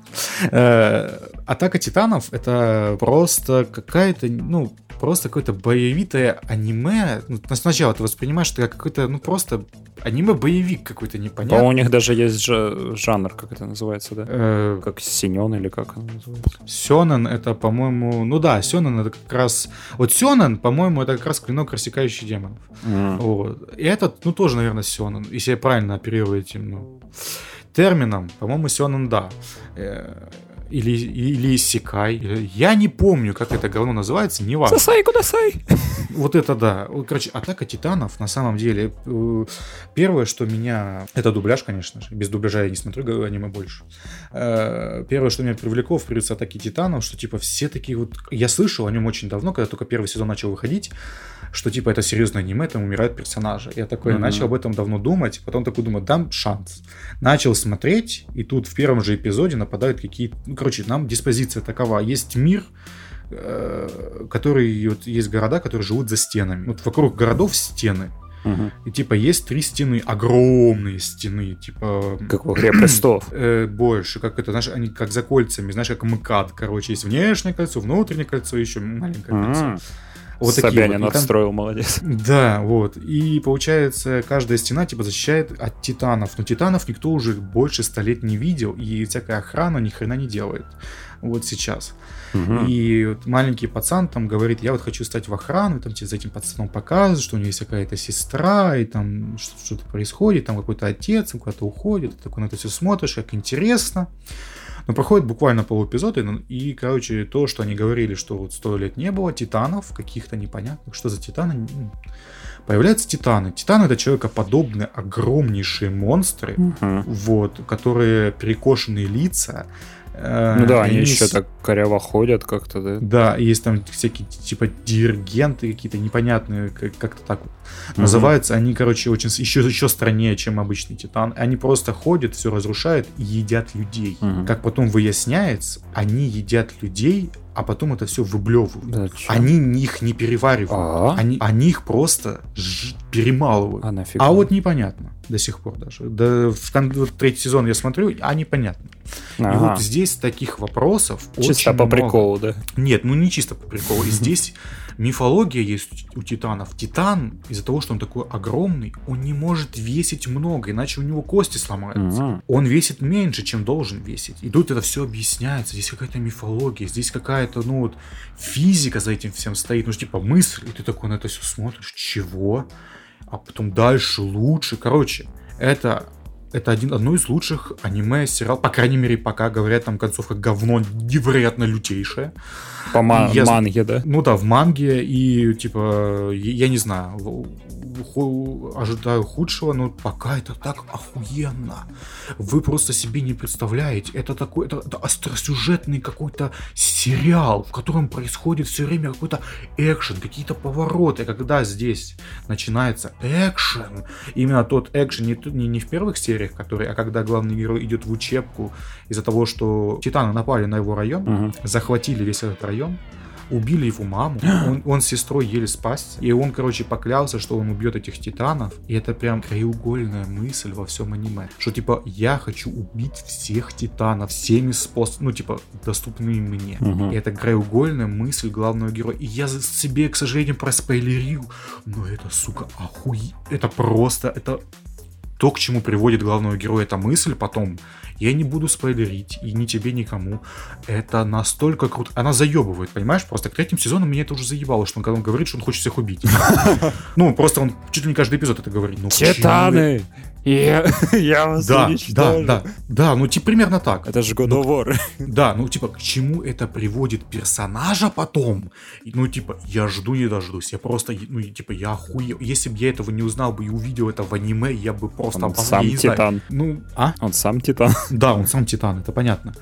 Э, Атака титанов это просто какая-то, ну, просто какое-то боевитое аниме. Ну, сначала ты воспринимаешь это как какой-то, ну, просто аниме-боевик какой-то По-моему, непонятный. у них даже есть жа- жанр, как это называется, да? Э, Как синен или как оно называется? Сёнэн это, по-моему, ну да, Сёнэн это как раз... Вот Сёнэн, по-моему, это как раз клинок, рассекающий демонов. Вот. И этот, ну, тоже, наверное, Сёнэн. Если я правильно оперирую этим, ну, термином, по-моему, Сёнэн, да. Или, или Исекай. Я не помню, как это говно называется, неважно. Сосай, кудасай. Вот это да. Короче, Атака Титанов, на самом деле, э, первое, что меня... Это дубляж, конечно же. Без дубляжа я не смотрю аниме больше. Э, Первое, что меня привлекло в придется Атаки Титанов, что, типа, все такие вот... Я слышал о нем очень давно, когда только первый сезон начал выходить, что, типа, это серьезное аниме, там умирают персонажи. Я такой Мгм. начал об этом давно думать, потом такой думаю, дам шанс. Начал смотреть, и тут в первом же эпизоде нападают какие-то... Короче, нам диспозиция такова. Есть мир, э, который... Вот есть города, которые живут за стенами. Вот вокруг городов стены. Мгм. И, типа, есть три стены, огромные стены, типа... Как в «Игре престолов». э, больше, как это, знаешь, они как за кольцами, знаешь, как МКАД, короче, есть внешнее кольцо, внутреннее кольцо, еще маленькое кольцо. Вот Собянин вот. Там- отстроил, молодец. да, вот. И получается, каждая стена типа защищает от титанов. Но титанов никто уже больше ста лет не видел, и всякая охрана ни хрена не делает. Вот сейчас. И вот маленький пацан там говорит, я вот хочу стать в охрану, и там тебе за этим пацаном показывают, что у него есть какая-то сестра, и там что- что-то происходит, там какой-то отец, он куда-то уходит, ты такой на это все смотришь, как интересно. Но проходит буквально полэпизода, и, ну, и, короче, то, что они говорили, что вот сто лет не было титанов, каких-то непонятных, что за титаны, м, появляются титаны. Титаны это человекоподобные, огромнейшие монстры, Мгм. вот, которые перекошенные лица. Ну да, они с- еще так коряво ходят как-то, да? да, есть там всякие типа диригенты какие-то непонятные, как- как-то так вот Мгм. называются. Они, короче, очень с- еще, еще страннее, чем обычный титан. Они просто ходят, все разрушают и едят людей. Мгм. Как потом выясняется, они едят людей, а потом это все выблевывают. Да? Они ни- их не переваривают. А? Они, они их просто ж- перемалывают. А нафига? А вот непонятно до сих пор даже. Да, в кон- вот третий сезон я смотрю, а непонятно. И Ага. вот здесь таких вопросов Чисто очень по много. приколу, да? Нет, ну не чисто по приколу. И здесь мифология есть у титанов. Титан, из-за того, что он такой огромный, он не может весить много, иначе у него кости сломаются. Мгм. Он весит меньше, чем должен весить. И тут это все объясняется. Здесь какая-то мифология, здесь какая-то, ну вот, физика за этим всем стоит. Ну, типа, мысль. И ты такой на это все смотришь. Чего? А потом дальше лучше. Короче, это это один, одно из лучших аниме сериал, по крайней мере, пока говорят, там концовка говно невероятно лютейшая. По ма- Я- манге, да? Ну да, в манге и типа, я, я не знаю, ху- ожидаю худшего, но пока это так охуенно. Вы просто себе не представляете. Это такой, это, это остросюжетный какой-то сериал, в котором происходит все время какой-то экшен, какие-то повороты. Когда здесь начинается экшен, именно тот экшен не, не, не в первых сериях, который, а когда главный герой идет в учебку из-за того, что титаны напали на его район, Мгм. захватили весь этот район, убили его маму, он, он с сестрой еле спасся, и он, короче, поклялся, что он убьет этих титанов, и это прям краеугольная мысль во всем аниме, что, типа, я хочу убить всех титанов всеми способами, ну, типа, доступными мне. Мгм. И это краеугольная мысль главного героя. И я себе, к сожалению, проспойлерил, но это, сука, охуе... Это просто, это то, к чему приводит главного героя эта мысль потом, я не буду спойлерить, и ни тебе, никому. Это настолько круто. Она заебывает, понимаешь? Просто к третьим сезону меня это уже заебало, что он, когда он говорит, что он хочет всех убить. Ну, просто он чуть ли не каждый эпизод это говорит. Ну, Титаны! Я, я вас Да, да, уничтожу. да, да, ну типа примерно так. Это же God of War. Да, ну типа к чему это приводит персонажа потом? Ну типа я жду не дождусь, я просто, ну типа я охуел. Если бы я этого не узнал бы и увидел это в аниме, я бы просто Он сам. Титан. Ну, а? Он сам Титан. Да, он сам Титан, это понятно.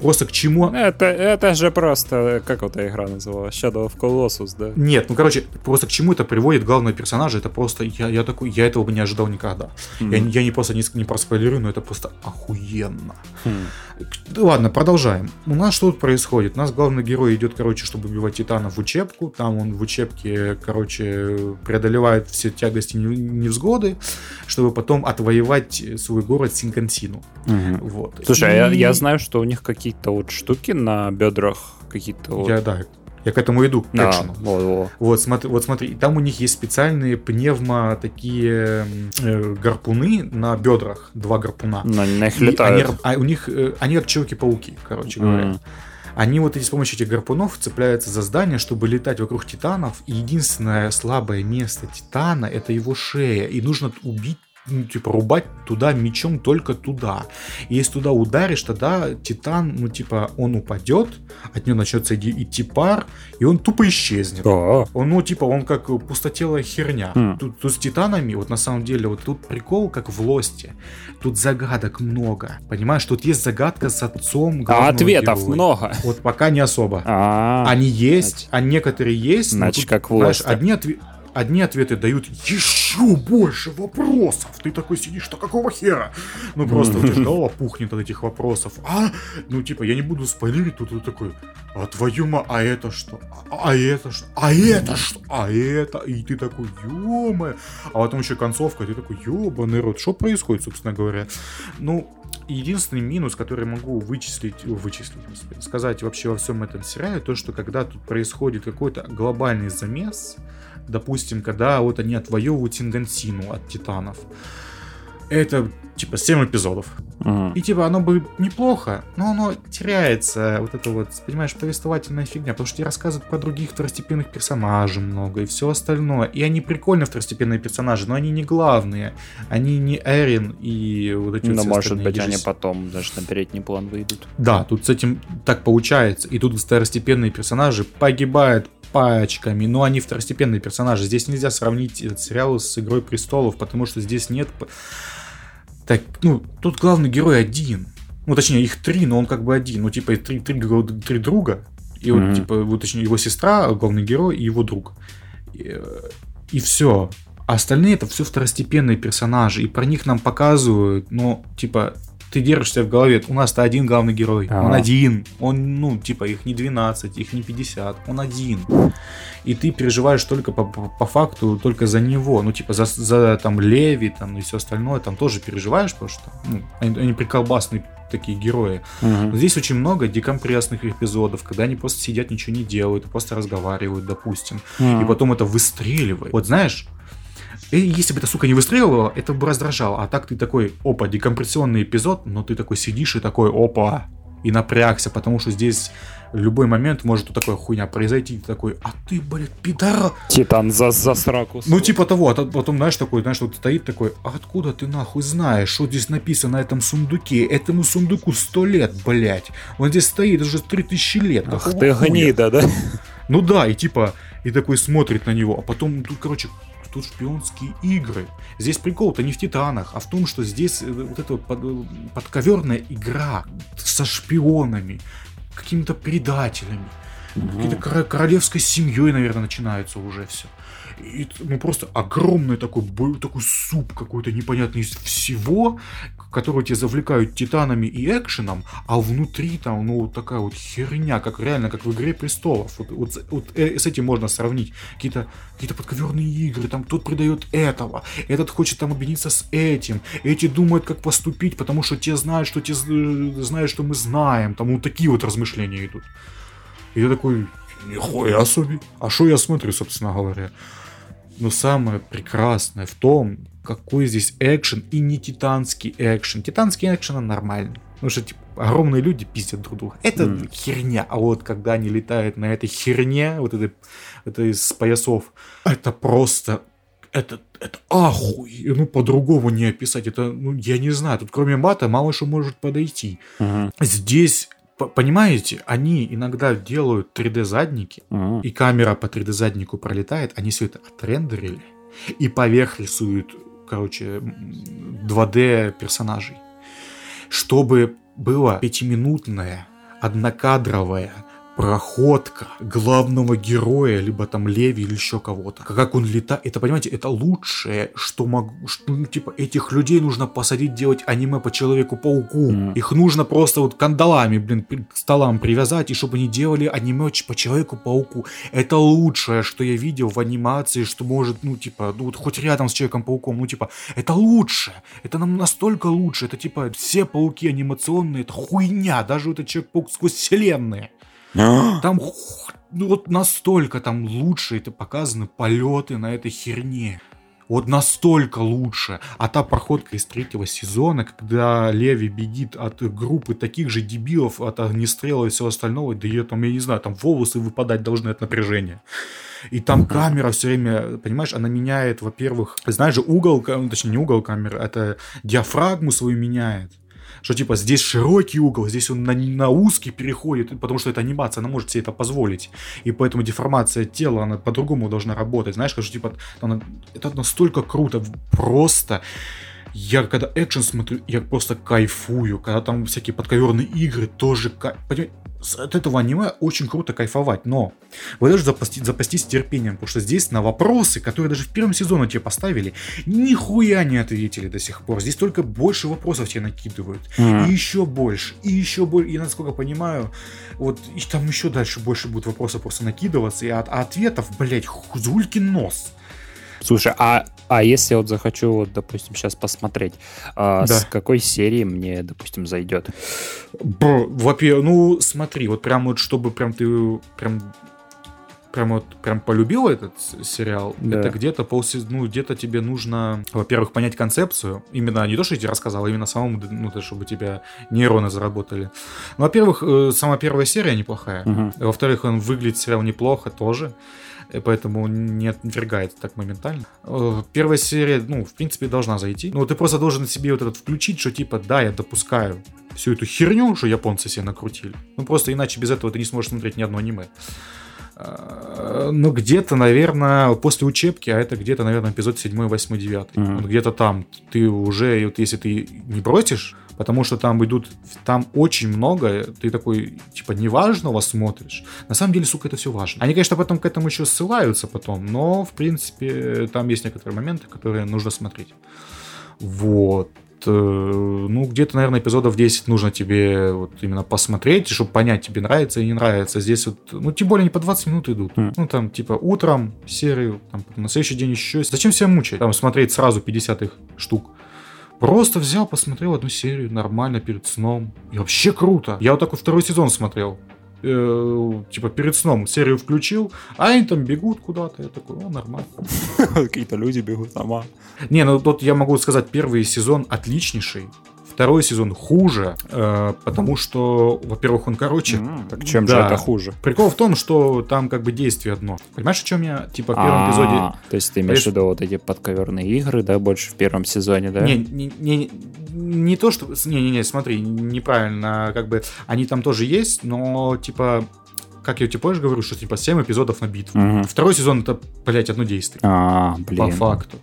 Просто к чему... Это, это же просто, как эта игра называлась? Shadow of Colossus, да? Нет, ну, короче, просто к чему это приводит главного персонажа, это просто, я, я такой, я этого бы не ожидал никогда. Mm. Я, я не просто не, не проспойлерую, но это просто охуенно. Mm. Ладно, продолжаем. У нас что тут происходит? У нас главный герой идет, короче, чтобы убивать титанов в учебку. Там он в учебке, короче, преодолевает все тягости невзгоды, чтобы потом отвоевать свой город Синкансину. Угу. Вот. Слушай, И... а я, я знаю, что у них какие-то вот штуки на бедрах какие-то вот... Я, да, я к этому иду, к а, экшену. Вот, смотри, вот смотри, там у них есть специальные пневмо такие э, гарпуны на бедрах, два гарпуна. На, на них летают. Они, а у них, э, они как Человеки-пауки, короче говоря. Mm. Они вот эти с помощью этих гарпунов цепляются за здание, чтобы летать вокруг титанов. И единственное слабое место титана это его шея. И нужно убить ну, типа, рубать туда мечом только туда. И если туда ударишь, тогда Титан, ну, типа, он упадет, от него начнется идти пар, и он тупо исчезнет. А-а-а. Он, ну, типа, он как пустотелая херня. Mm. Тут, тут с Титанами, вот на самом деле, вот тут прикол, как в Лосте. Тут загадок много. Понимаешь, тут есть загадка с отцом А ответов героя. много. Вот пока не особо. А-а-а. Они есть, а некоторые есть. Значит, тут, как в Лосте. Одни ответы одни ответы дают еще больше вопросов. Ты такой сидишь, что какого хера? Ну просто у тебя голова пухнет от этих вопросов. А, ну типа, я не буду спойлерить, тут, тут такой, а твою ма, а это что? А, а это что? А это что? А это? И ты такой, ё А потом еще концовка, ты такой, ёбаный рот, что происходит, собственно говоря? Ну, единственный минус, который могу вычислить, вычислить, господи, сказать вообще во всем этом сериале, то, что когда тут происходит какой-то глобальный замес, допустим, когда вот они отвоевывают Сингансину от Титанов. Это типа 7 эпизодов. Uh-huh. И типа оно бы неплохо, но оно теряется, вот это вот, понимаешь, повествовательная фигня, потому что тебе рассказывают про других второстепенных персонажей много и все остальное. И они прикольные второстепенные персонажи, но они не главные. Они не Эрин и вот эти Но вот может быть они потом даже на передний план выйдут. Да, тут с этим так получается. И тут второстепенные персонажи погибают пачками, но они второстепенные персонажи. Здесь нельзя сравнить этот сериал с Игрой престолов, потому что здесь нет... Так, ну, тут главный герой один. Ну, точнее, их три, но он как бы один. Ну, типа, три, три, три друга. И mm-hmm. вот, типа, вот, точнее, его сестра, главный герой, и его друг. И, и все. А остальные это все второстепенные персонажи. И про них нам показывают, ну, типа, ты держишься в голове, у нас-то один главный герой, А-а-а. он один, он, ну, типа, их не 12, их не 50, он один. И ты переживаешь только по, по, по факту, только за него, ну, типа, за, за там Леви, там, и все остальное, там тоже переживаешь, потому что ну, они, они приколбасные такие герои. Угу. Но здесь очень много декомпрессных эпизодов, когда они просто сидят, ничего не делают, просто разговаривают, допустим. Угу. И потом это выстреливает. Вот знаешь, и если бы эта сука не выстреливала, это бы раздражало. А так ты такой, опа, декомпрессионный эпизод, но ты такой сидишь и такой, опа, и напрягся, потому что здесь в любой момент может вот такая хуйня произойти. Ты такой, а ты, блядь, пидора. Титан за, за сраку. Ну, типа того, а потом, знаешь, такой, знаешь, вот стоит такой, а откуда ты нахуй знаешь, что здесь написано на этом сундуке? Этому сундуку сто лет, блядь. Он здесь стоит уже три тысячи лет. Ах ты хуя? гнида, да? Ну да, и типа, и такой смотрит на него, а потом тут, короче, тут шпионские игры. Здесь прикол-то не в Титанах, а в том, что здесь э, вот эта вот под, э, подковерная игра со шпионами, какими-то предателями, угу. какой-то королевской семьей, наверное, начинается уже все. И, ну, просто огромный такой, такой суп какой-то непонятный из всего, который тебя завлекают титанами и экшеном, а внутри там, ну, такая вот херня, как реально, как в «Игре престолов». Вот, вот, вот э, с этим можно сравнить. Какие-то какие подковерные игры, там тот придает этого, этот хочет там объединиться с этим, эти думают, как поступить, потому что те знают, что те знают, что мы знаем. Там вот такие вот размышления идут. И я такой, нихуя себе. А что я смотрю, собственно говоря? Но самое прекрасное в том, какой здесь экшен и не титанский экшен. Титанский экшен нормальный. Потому что типа, огромные люди пиздят друг друга. Это mm. херня. А вот когда они летают на этой херне, вот этой, это из поясов, это просто это, это ахуй, ну по-другому не описать, это, ну я не знаю, тут кроме мата мало что может подойти. Uh-huh. Здесь Понимаете, они иногда делают 3D-задники, uh-huh. и камера по 3D-заднику пролетает, они все это отрендерили, и поверх рисуют короче, 2D персонажей. Чтобы была пятиминутная, однокадровая проходка главного героя, либо там Леви или еще кого-то. Как он летает, это, понимаете, это лучшее, что могу, что, ну, типа, этих людей нужно посадить делать аниме по Человеку-пауку. Mm. Их нужно просто вот кандалами, блин, к столам привязать, и чтобы они делали аниме по Человеку-пауку. Это лучшее, что я видел в анимации, что может, ну, типа, ну, вот хоть рядом с Человеком-пауком, ну, типа, это лучше. Это нам настолько лучше. Это, типа, все пауки анимационные, это хуйня. Даже вот этот Человек-паук сквозь вселенные. Там ну, вот настолько там лучше это показаны полеты на этой херне. Вот настолько лучше. А та проходка из третьего сезона, когда Леви бегит от группы таких же дебилов, от огнестрела и всего остального, да ее там, я не знаю, там волосы выпадать должны от напряжения. И там камера все время, понимаешь, она меняет, во-первых, знаешь же, угол, точнее не угол камеры, это диафрагму свою меняет что типа здесь широкий угол, здесь он на, на узкий переходит, потому что это анимация, она может себе это позволить. И поэтому деформация тела, она по-другому должна работать. Знаешь, что типа она, это настолько круто, просто я когда экшен смотрю, я просто кайфую. Когда там всякие подковерные игры, тоже кайф от этого аниме очень круто кайфовать, но вы должны запастись, запастись терпением, потому что здесь на вопросы, которые даже в первом сезоне тебе поставили, нихуя не ответили до сих пор. Здесь только больше вопросов тебе накидывают. Mm-hmm. И еще больше, и еще больше. И насколько понимаю, вот и там еще дальше больше будет вопросов просто накидываться, и от, а ответов, блять, хузулькин нос. Слушай, а, а если вот захочу, вот, допустим, сейчас посмотреть, а, да. с какой серии мне, допустим, зайдет? Во-первых, ну смотри, вот прям вот чтобы прям ты прям прям вот прям полюбил этот сериал, да. это где-то полсезона, ну где-то тебе нужно, во-первых, понять концепцию, именно не то, что я тебе рассказал, а именно самому, ну то, чтобы тебя нейроны заработали. Ну, во-первых, э, сама первая серия неплохая, угу. во-вторых, он выглядит сериал неплохо тоже поэтому не отвергает так моментально. Э, первая серия, ну, в принципе, должна зайти. Ну, ты просто должен себе вот этот включить, что типа, да, я допускаю всю эту херню, что японцы себе накрутили. Ну, просто иначе без этого ты не сможешь смотреть ни одно аниме. Э, ну, где-то, наверное, после учебки, а это где-то, наверное, эпизод 7, 8, 9. Mm-hmm. Вот где-то там ты уже, вот если ты не бросишь, потому что там идут, там очень много, ты такой, типа, неважного смотришь. На самом деле, сука, это все важно. Они, конечно, потом к этому еще ссылаются потом, но, в принципе, там есть некоторые моменты, которые нужно смотреть. Вот э, ну, где-то, наверное, эпизодов 10 нужно тебе вот именно посмотреть, чтобы понять, тебе нравится и не нравится. Здесь вот, ну, тем более они по 20 минут идут. Mm. Ну, там, типа, утром серию, там, на следующий день еще. Зачем себя мучать? Там, смотреть сразу 50 их штук. Просто взял, посмотрел одну серию нормально перед сном. И вообще круто. Я вот такой второй сезон смотрел. Э, типа перед сном серию включил, а они там бегут куда-то. Я такой, ну нормально. Какие-то люди бегут сама. Не, ну тут я могу сказать, первый сезон отличнейший. Второй сезон хуже, э, потому что, во-первых, он короче. Mm, так чем да. же это хуже? Прикол в том, что там как бы действие одно. Понимаешь, о чем я, типа, в первом А-а-а. эпизоде... То есть ты имеешь в виду вот эти подковерные игры, да, больше в первом сезоне, да? Не, не, не, не то, что... Не-не-не, смотри, неправильно, как бы, они там тоже есть, но, типа, как я тебе позже говорю, что типа 7 эпизодов на битву. Угу. Второй сезон это, блядь, одно действие. А, блин. По факту.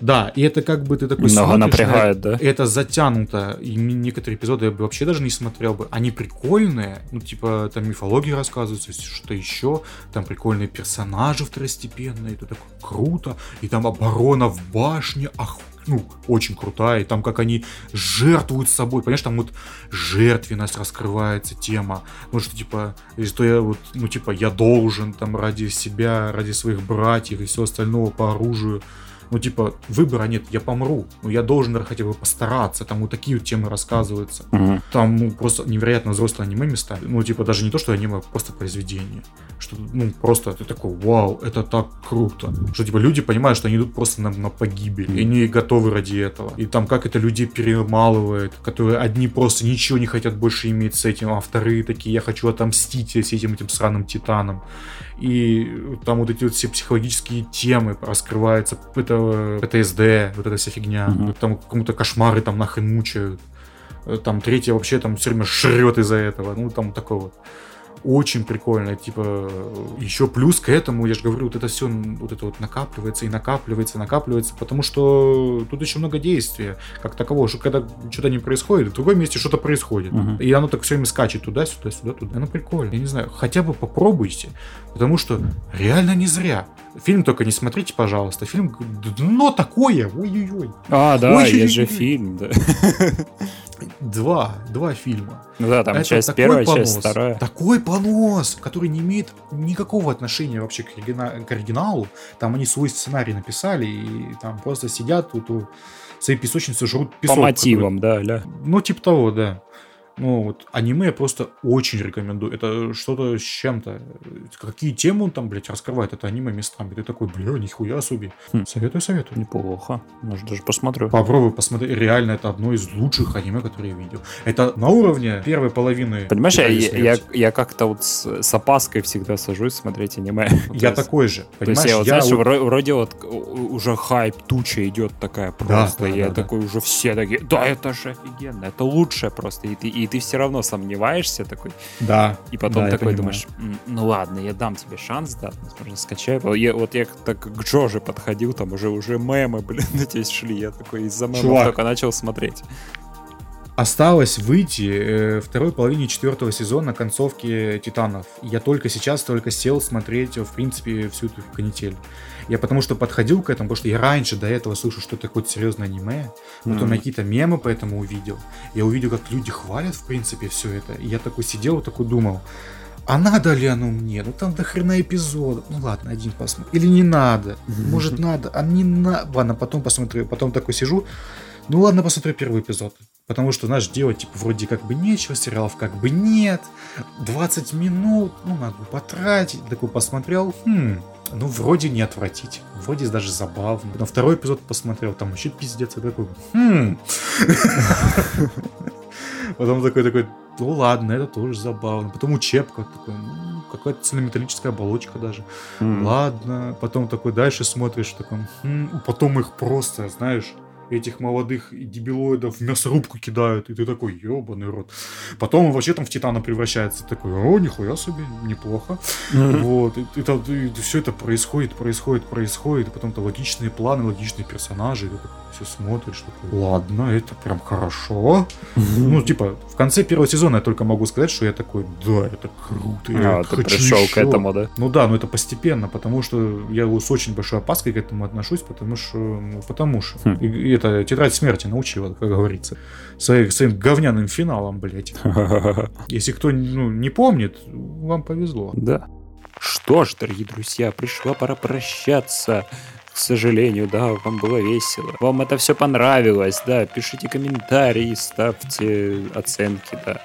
Да, и это как бы ты такой Много смотришь, напрягает, да? Это затянуто, и некоторые эпизоды я бы вообще даже не смотрел бы. Они прикольные, ну, типа, там мифологии рассказываются, что еще, там прикольные персонажи второстепенные, это так круто, и там оборона в башне, ах, ну, очень крутая, и там как они жертвуют собой, понимаешь, там вот жертвенность раскрывается тема, ну, что, типа, что я вот, ну, типа, я должен там ради себя, ради своих братьев и всего остального по оружию ну, типа, выбора нет, я помру, но я должен хотя бы постараться, там вот такие вот темы рассказываются. Угу. Там, ну, просто невероятно взрослые аниме места, ну, типа, даже не то, что аниме, а просто произведение. Что, ну, просто ты такой, вау, это так круто. Что, типа, люди понимают, что они идут просто на, на погибель, и они готовы ради этого. И там, как это людей перемалывает, которые одни просто ничего не хотят больше иметь с этим, а вторые такие, я хочу отомстить всем этим, этим сраным титанам и там вот эти вот все психологические темы раскрываются, это ПТСД, вот эта вся фигня, mm-hmm. там кому-то кошмары там нахрен мучают, там третья вообще там все время шрет из-за этого, ну там такое вот. Очень прикольно, типа, еще плюс к этому, я же говорю, вот это все, вот это вот накапливается и накапливается, накапливается, потому что тут еще много действия, как такового, что когда что-то не происходит, в другом месте что-то происходит, uh-huh. и оно так все время скачет туда-сюда, сюда-туда, оно прикольно, я не знаю, хотя бы попробуйте, потому что реально не зря. Фильм только не смотрите, пожалуйста, фильм дно такое, ой-ой-ой. А, да, ой, есть же фильм, да. Два, два фильма. Ну да, там Это часть первая, понос, часть вторая. Такой понос, который не имеет никакого отношения вообще к, оригина- к оригиналу. Там они свой сценарий написали, и там просто сидят тут у своей песочницы жрут песок. По мотивам, который... да, да. Ну, типа того, да. Ну, вот аниме просто очень рекомендую. Это что-то с чем-то. Какие темы он там, блядь, раскрывает это аниме местами. Ты такой, бля, нихуя себе. Хм. Советую, советую. Неплохо. Может, даже посмотрю. Попробуй посмотри. Реально, это одно из лучших аниме, которые я видел. Это на уровне первой половины. Понимаешь, я, я, я как-то вот с, с опаской всегда сажусь смотреть аниме. Я есть, такой же. Понимаешь, то есть я, вот, я знаешь, вот... вроде вот уже хайп, туча идет такая просто. Да, да, я да, такой да. уже все такие, да, это же офигенно, это лучшее просто. И ты, и ты все равно сомневаешься такой. Да. И потом да, такой думаешь, ну ладно, я дам тебе шанс, да, возможно, скачаю. Я, вот я так к Джоже подходил, там уже, уже мемы, блин, здесь шли. Я такой из-за мемов Чувак. только начал смотреть. Осталось выйти э, второй половине четвертого сезона концовки Титанов. Я только сейчас только сел смотреть, в принципе, всю эту канитель. Я потому что подходил к этому, потому что я раньше до этого слышал, что это какое-то серьезное аниме, потом mm. какие-то мемы по этому увидел. Я увидел, как люди хвалят, в принципе, все это. И я такой сидел, такой думал, а надо ли оно мне? Ну там до хрена эпизодов. Ну ладно, один посмотрим. Или не надо? Может надо? А не надо. Ладно, потом посмотрю. Потом такой сижу. Ну ладно, посмотрю первый эпизод. Потому что, знаешь, делать, типа, вроде как бы нечего, сериалов как бы нет. 20 минут, ну, надо потратить. Такой посмотрел, хм, ну, вроде не отвратить, вроде даже забавно. Но второй эпизод посмотрел, там вообще пиздец, и такой, хм. Потом такой, такой, ну ладно, это тоже забавно. Потом учебка, такой, ну, какая-то цельнометаллическая оболочка даже. Mm. Ладно. Потом такой дальше смотришь, такой, хм. потом их просто, знаешь, этих молодых дебилоидов в мясорубку кидают, и ты такой, ебаный рот. Потом он вообще там в Титана превращается, такой, о, нихуя себе, неплохо. Вот, и, и, все это происходит, происходит, происходит, и потом-то логичные планы, логичные персонажи, ты все смотришь, такой, ладно, это прям хорошо. Ну, типа, в конце первого сезона я только могу сказать, что я такой, да, это круто, я а, ты пришел еще. к этому, да? Ну да, но это постепенно, потому что я с очень большой опаской к этому отношусь, потому что, ну, потому что. Хм. И это тетрадь смерти научила, как говорится, своим, своим говняным финалом, блядь. Если кто ну, не помнит, вам повезло. Да. Что ж, дорогие друзья, пришла пора прощаться к сожалению, да, вам было весело. Вам это все понравилось, да, пишите комментарии, ставьте оценки, да.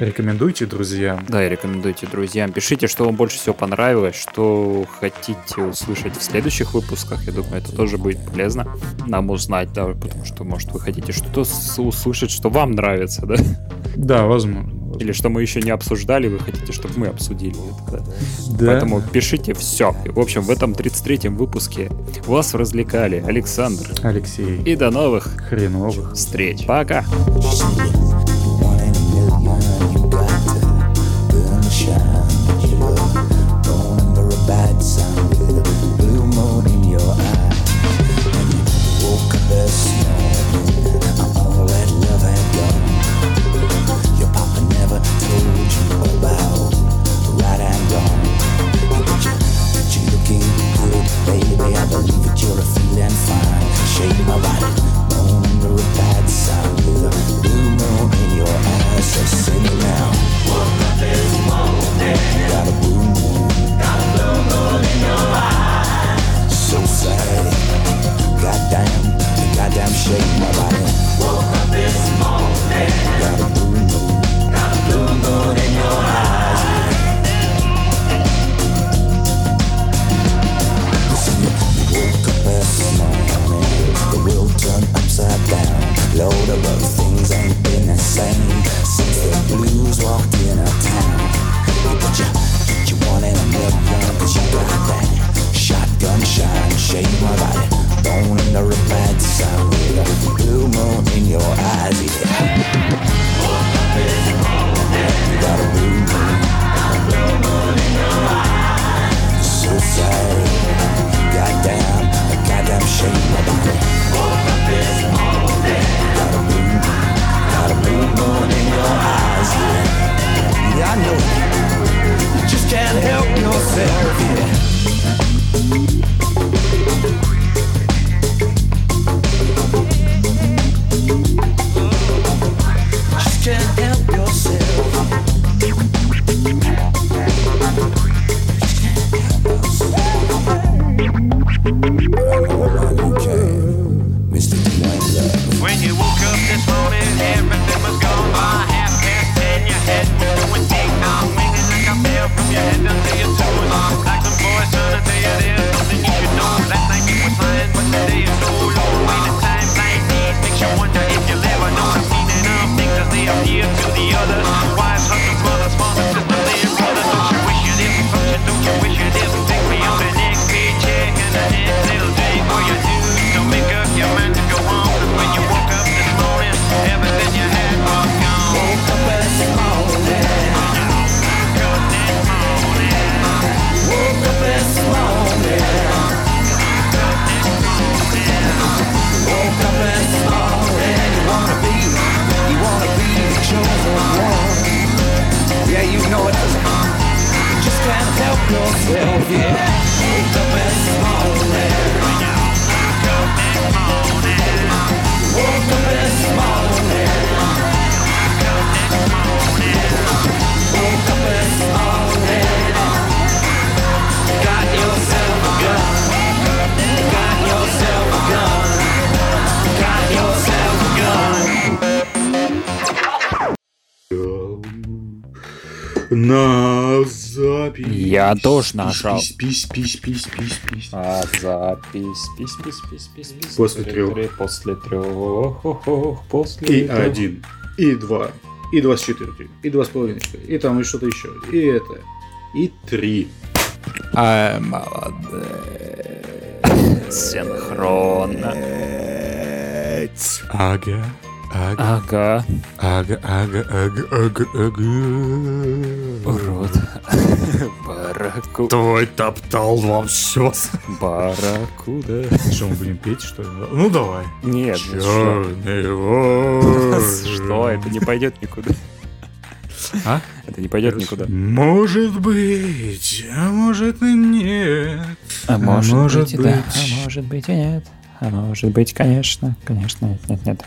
Рекомендуйте друзьям. Да, и рекомендуйте друзьям. Пишите, что вам больше всего понравилось, что хотите услышать в следующих выпусках. Я думаю, это тоже будет полезно нам узнать, да, потому что, может, вы хотите что-то услышать, что вам нравится, да? Да, возможно. Или что мы еще не обсуждали, вы хотите, чтобы мы обсудили это. Да. Поэтому пишите все. В общем, в этом 33-м выпуске вас развлекали Александр, Алексей и до новых хреновых встреч. Пока. Я тоже нажал. Пись, пись, пись, пись, пись, пись. А запись, пись, пись, пись, пись, пись. После трех. три, После трех. После И один, и два, и два с четвертью, и два с половиной, и там и что-то еще, и это, и три. А, молодец. Синхронно. Ага, ага, Ага. ага, ага, ага, ага. Бараку... Твой топтал вам все. Баракуда. Что, мы будем петь, что ли? Ну, давай. Нет, ну что? Черный. Что? Это не пойдет никуда. А? Это не пойдет никуда. Может быть, а может и нет. А может может быть, быть, и да. А может быть и нет. А может быть, конечно. Конечно, нет, нет, нет.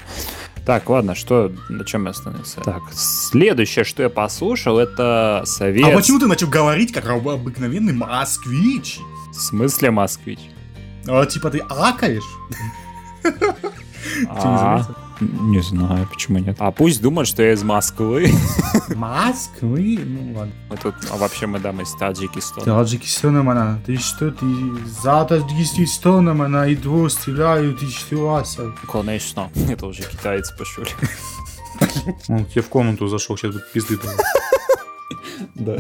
Так, ладно, что, на чем я остановился? Так, следующее, что я послушал, это совет... А почему ты начал говорить, как об- обыкновенный москвич? В смысле москвич? А, типа ты акаешь? А, Не знаю, почему нет. А пусть думают, что я из Москвы. Москвы? Ну ладно. Мы тут, а вообще мы дам из Таджикистана. Таджикистаном она. Ты что, ты за Таджикистаном она и двор стреляют, и что, Аса? Конечно. Это уже китайцы пошли. Он тебе в комнату зашел, сейчас будет пизды. Да.